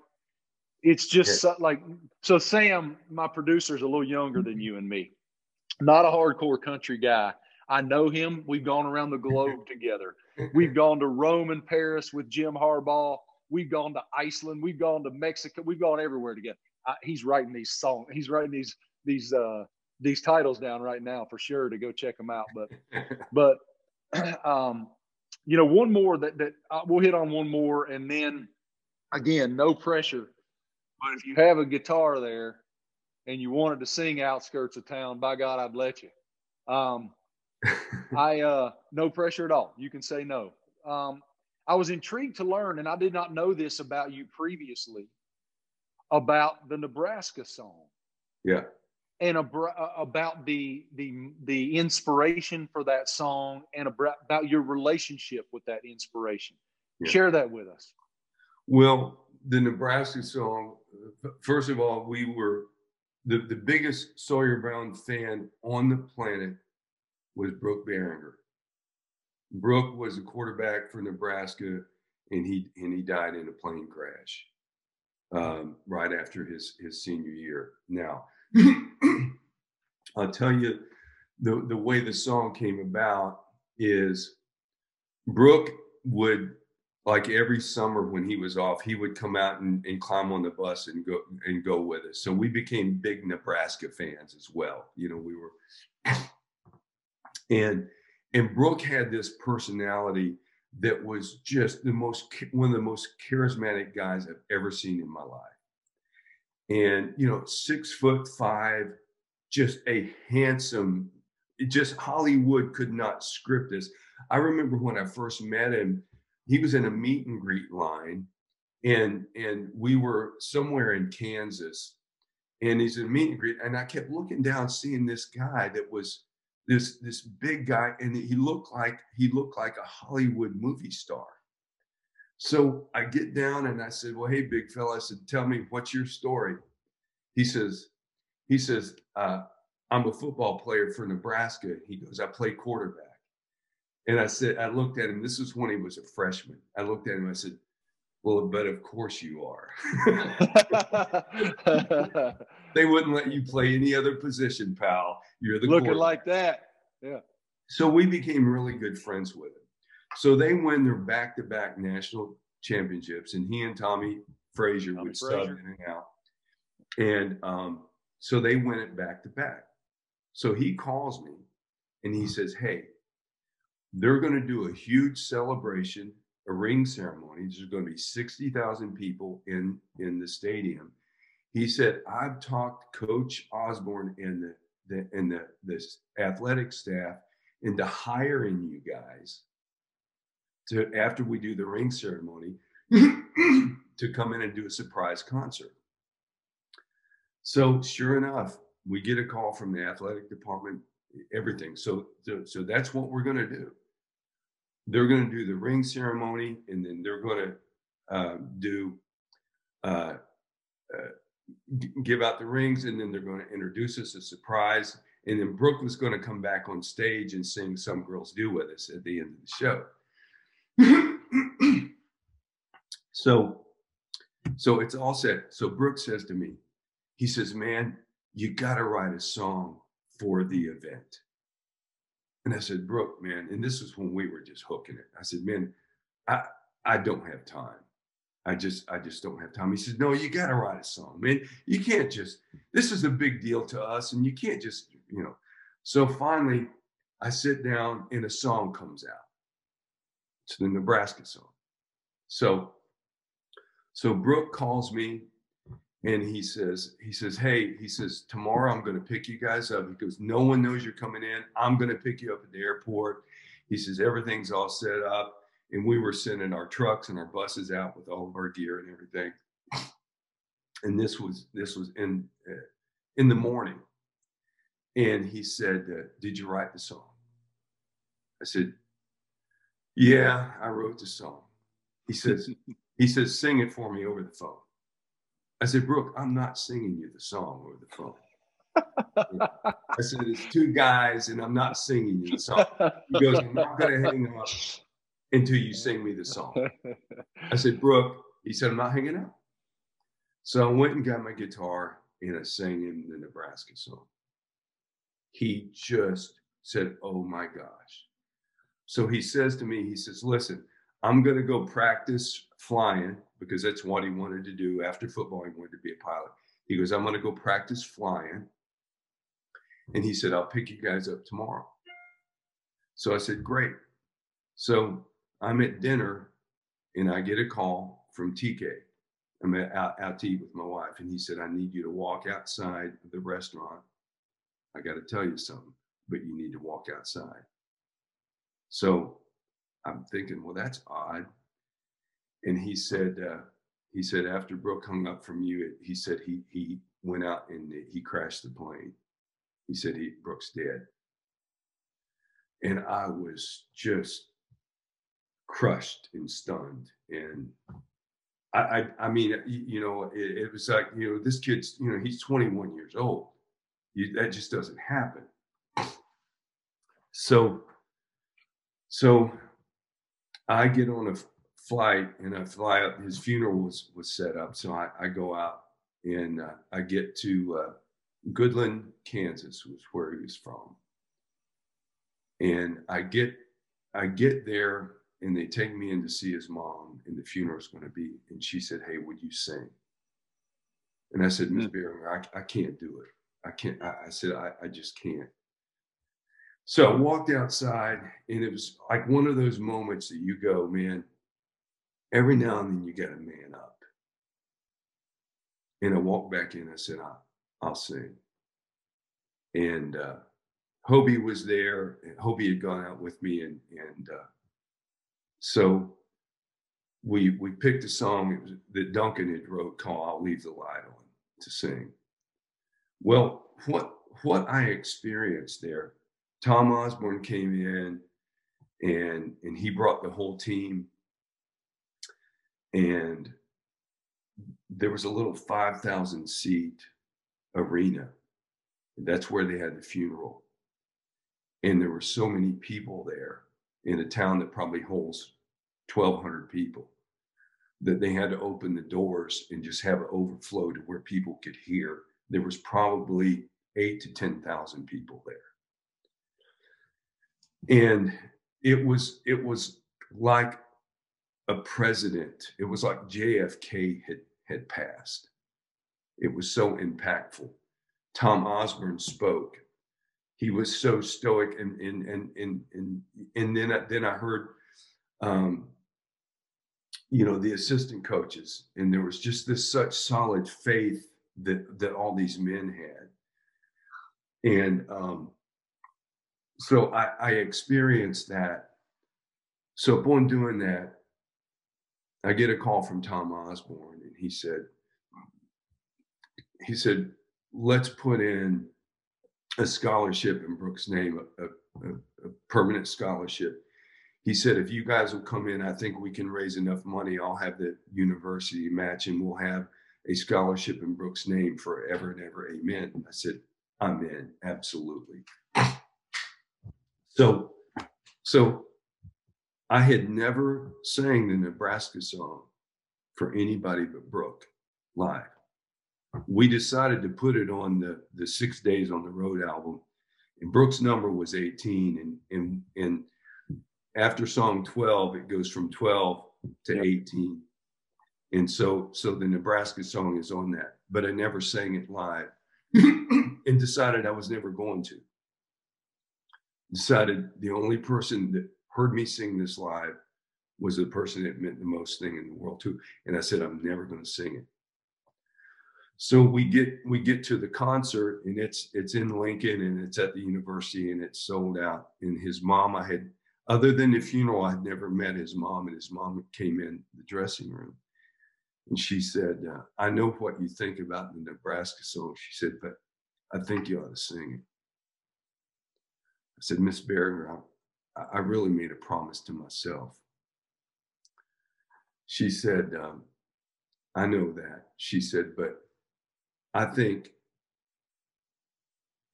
[SPEAKER 1] it's just so, like so. Sam, my producer, is a little younger than mm-hmm. you and me. Not a hardcore country guy. I know him. We've gone around the globe together. We've gone to Rome and Paris with Jim Harbaugh. We've gone to Iceland. We've gone to Mexico. We've gone everywhere together. I, he's writing these songs. He's writing these these uh, these titles down right now for sure to go check them out. But but um, you know, one more that that uh, we'll hit on one more, and then again, no pressure. But if you have a guitar there and you wanted to sing "Outskirts of Town," by God, I'd let you. Um, I uh, no pressure at all. You can say no. Um, I was intrigued to learn, and I did not know this about you previously about the Nebraska song.
[SPEAKER 2] Yeah.
[SPEAKER 1] And about the the the inspiration for that song and about your relationship with that inspiration. Yeah. Share that with us.
[SPEAKER 2] Well, the Nebraska song, first of all, we were the, the biggest Sawyer Brown fan on the planet was Brook Berringer. Brook was a quarterback for Nebraska and he and he died in a plane crash um, right after his his senior year. Now, I'll tell you the the way the song came about is Brook would like every summer when he was off, he would come out and, and climb on the bus and go and go with us. So we became big Nebraska fans as well. You know, we were and and Brook had this personality that was just the most one of the most charismatic guys I've ever seen in my life. And you know, six foot five, just a handsome. Just Hollywood could not script this. I remember when I first met him, he was in a meet and greet line, and and we were somewhere in Kansas, and he's in a meet and greet, and I kept looking down, seeing this guy that was this this big guy, and he looked like he looked like a Hollywood movie star. So I get down and I said, "Well, hey, big fella," I said, "Tell me what's your story." He says, "He says uh, I'm a football player for Nebraska." He goes, "I play quarterback." And I said, I looked at him. This was when he was a freshman. I looked at him. I said, "Well, but of course you are." they wouldn't let you play any other position, pal. You're the
[SPEAKER 1] looking like that. Yeah.
[SPEAKER 2] So we became really good friends with him. So they win their back-to-back national championships, and he and Tommie Frazier Tommie would Frazier. sub in and out. And um, so they win it back to back. So he calls me and he says, Hey, they're going to do a huge celebration, a ring ceremony. There's going to be 60,000 people in, in the stadium. He said, I've talked Coach Osborne and the, the and the this athletic staff into hiring you guys to after we do the ring ceremony to come in and do a surprise concert. So sure enough, we get a call from the athletic department, everything. So so, so that's what we're going to do. They're going to do the ring ceremony, and then they're going to uh, do uh, uh, give out the rings, and then they're going to introduce us a surprise. And then Brook was going to come back on stage and sing "Some Girls Do" with us at the end of the show. so, so it's all set. So Brook says to me, he says, "Man, you got to write a song for the event." And I said, Brook, man," and this was when we were just hooking it. I said, "Man, I I don't have time. I just I just don't have time. He said, No, you gotta write a song, man. You can't just this is a big deal to us, and you can't just, you know. So finally, I sit down and a song comes out. It's the Nebraska song. So so Brook calls me and he says, he says, Hey, he says, tomorrow I'm gonna pick you guys up. He goes, No one knows you're coming in. I'm gonna pick you up at the airport. He says, Everything's all set up and we were sending our trucks and our buses out with all of our gear and everything. And this was this was in uh, in the morning, and he said, uh, "Did you write the song?" I said, "Yeah, I wrote the song." He says, "He says, sing it for me over the phone." I said, "Brook, I'm not singing you the song over the phone." I said, it's two guys and I'm not singing you the song. He goes, I'm not going to hang up until you sing me the song. I said, Brook, he said, I'm not hanging out. So I went and got my guitar and I sang him the Nebraska song. He just said, Oh my gosh. So he says to me, he says, Listen, I'm going to go practice flying because that's what he wanted to do. After football, he wanted to be a pilot. He goes, I'm going to go practice flying. And he said, I'll pick you guys up tomorrow. So I said, Great. So I'm at dinner and I get a call from TK. I'm out, out to eat with my wife, and he said, I need you to walk outside the restaurant. I got to tell you something, but you need to walk outside. So I'm thinking, well, that's odd. And he said, uh, he said after Brook hung up from you, he said he he went out and he crashed the plane. He said he Brook's dead. And I was just crushed and stunned. And I, I, I mean, you know, it, it, was like, you know, this kid's, you know, he's 21 years old. You, that just doesn't happen. So, so I get on a flight and I fly up. His funeral was was set up, so I, I go out and uh, I get to uh, Goodland, Kansas, was where he was from, and I get I get there and they take me in to see his mom and the funeral is going to be. And she said hey would you sing? And i said miss mm. Berringer, I, I can't do it. I can't i, I said I, I just can't. So i walked outside and it was like one of those moments that you go man every now and then you got to man up and i walked back in i said i'll, I'll sing and uh Hobie was there. And Hobie had gone out with me, and and uh, so we we picked a song that Duncan had wrote called "I'll Leave the Light On" to sing. Well, what what I experienced there, Tom Osborne came in, and and he brought the whole team, and there was a little five thousand seat arena. That's where they had the funeral, and there were so many people there in a town that probably holds 1,200 people that they had to open the doors and just have it overflow to where people could hear. There was probably eight to 10,000 people there. And it was, it was like a president. It was like JFK had, had passed. It was so impactful. Tom Osborne spoke he was so stoic and and and and and, and then I, then I heard um, you know the assistant coaches and there was just this such solid faith that that all these men had and um, so I, I experienced that so upon doing that I get a call from Tom Osborne and he said he said let's put in a scholarship in Brooks' name, a, a, a, permanent scholarship. He said, if you guys will come in, I think we can raise enough money. I'll have the university match and we'll have a scholarship in Brooks' name forever and ever. Amen. I said, I'm in, absolutely. So, so I had never sang the Nebraska song for anybody but Brooke live. We decided to put it on the the six days on the road album and brooks number was 18 and and and after song 12 it goes from 12 to 18 And so, so the Nebraska song is on that, but I never sang it live and decided I was never going to. Decided the only person that heard me sing this live was the person that meant the most thing in the world too. And I said, I'm never going to sing it. So we get we get to the concert and it's it's in Lincoln and it's at the university and it's sold out. And his mom, I had other than the funeral, I had never met his mom, and his mom came in the dressing room and she said, uh, I know what you think about the Nebraska song. She said, but I think you ought to sing it. I said, Miss Berringer, I, really made a promise to myself. She said, um, I know that. She said, but I think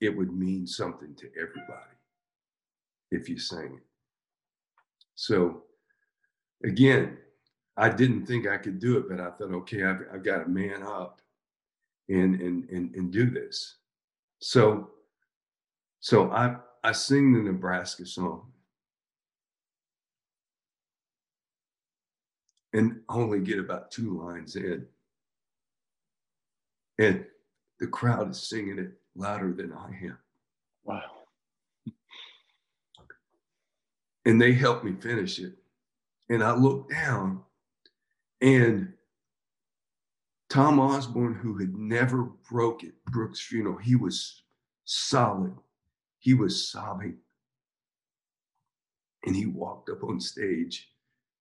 [SPEAKER 2] it would mean something to everybody if you sang it. So, again, I didn't think I could do it, but I thought, okay, I've, I've got to man up and, and, and, and do this. So, so I, I sing the Nebraska song and only get about two lines in. And the crowd is singing it louder than I am.
[SPEAKER 1] Wow.
[SPEAKER 2] And they helped me finish it. And I looked down and Tom Osborne, who had never broke at Brooks' funeral, he was solid. He was sobbing. And he walked up on stage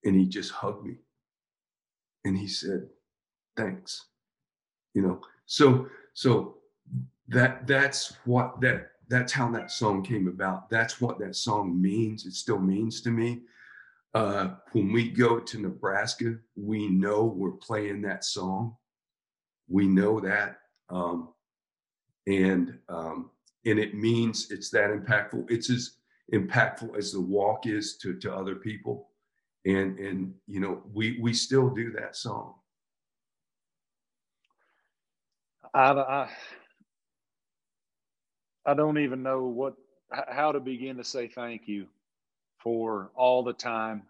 [SPEAKER 2] and he just hugged me. And he said, thanks. You know, so so that that's what that that's how that song came about. That's what that song means. It still means to me. Uh, when we go to Nebraska, we know we're playing that song. We know that, um, and um, and it means it's that impactful. It's as impactful as the walk is to to other people, and and you know we we still do that song.
[SPEAKER 1] I, I, I don't even know what how to begin to say thank you for all the time,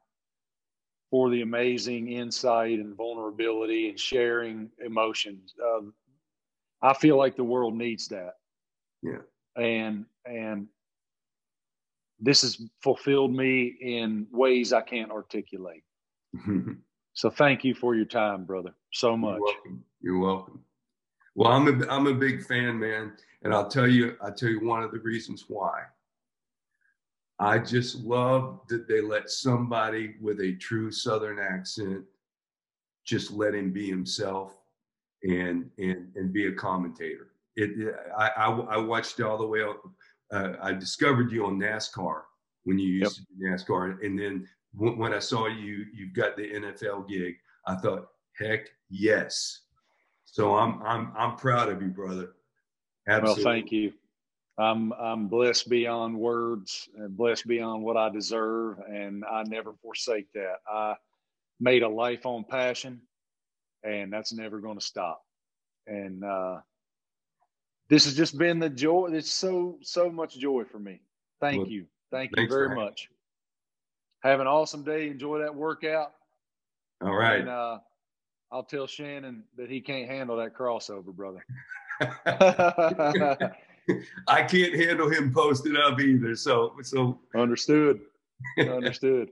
[SPEAKER 1] for the amazing insight and vulnerability and sharing emotions. Um, I feel like the world needs that.
[SPEAKER 2] Yeah.
[SPEAKER 1] And and this has fulfilled me in ways I can't articulate. so thank you for your time, brother, so much.
[SPEAKER 2] You're welcome. You're welcome. Well, I'm a I'm a big fan, man, and I'll tell you I'll tell you one of the reasons why. I just love that they let somebody with a true Southern accent just let him be himself and and and be a commentator. It, I, I, I watched all the way up. Uh, I discovered you on NASCAR when you used yep. to do NASCAR, and then when I saw you, you've got the NFL gig. I thought, heck yes. So I'm I'm I'm proud of you, brother.
[SPEAKER 1] Absolutely. Well, thank you. I'm I'm blessed beyond words and blessed beyond what I deserve, and I never forsake that. I made a life on passion, and that's never going to stop. And uh, this has just been the joy. It's so so much joy for me. Thank well, you, thank you very much. Have an awesome day. Enjoy that workout.
[SPEAKER 2] All right.
[SPEAKER 1] And, uh, I'll tell Shannon that he can't handle that crossover, brother.
[SPEAKER 2] I can't handle him posting up either. So, so
[SPEAKER 1] understood. Understood.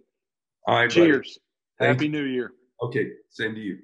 [SPEAKER 2] All right.
[SPEAKER 1] Cheers. Happy New Year.
[SPEAKER 2] Okay. Same to you.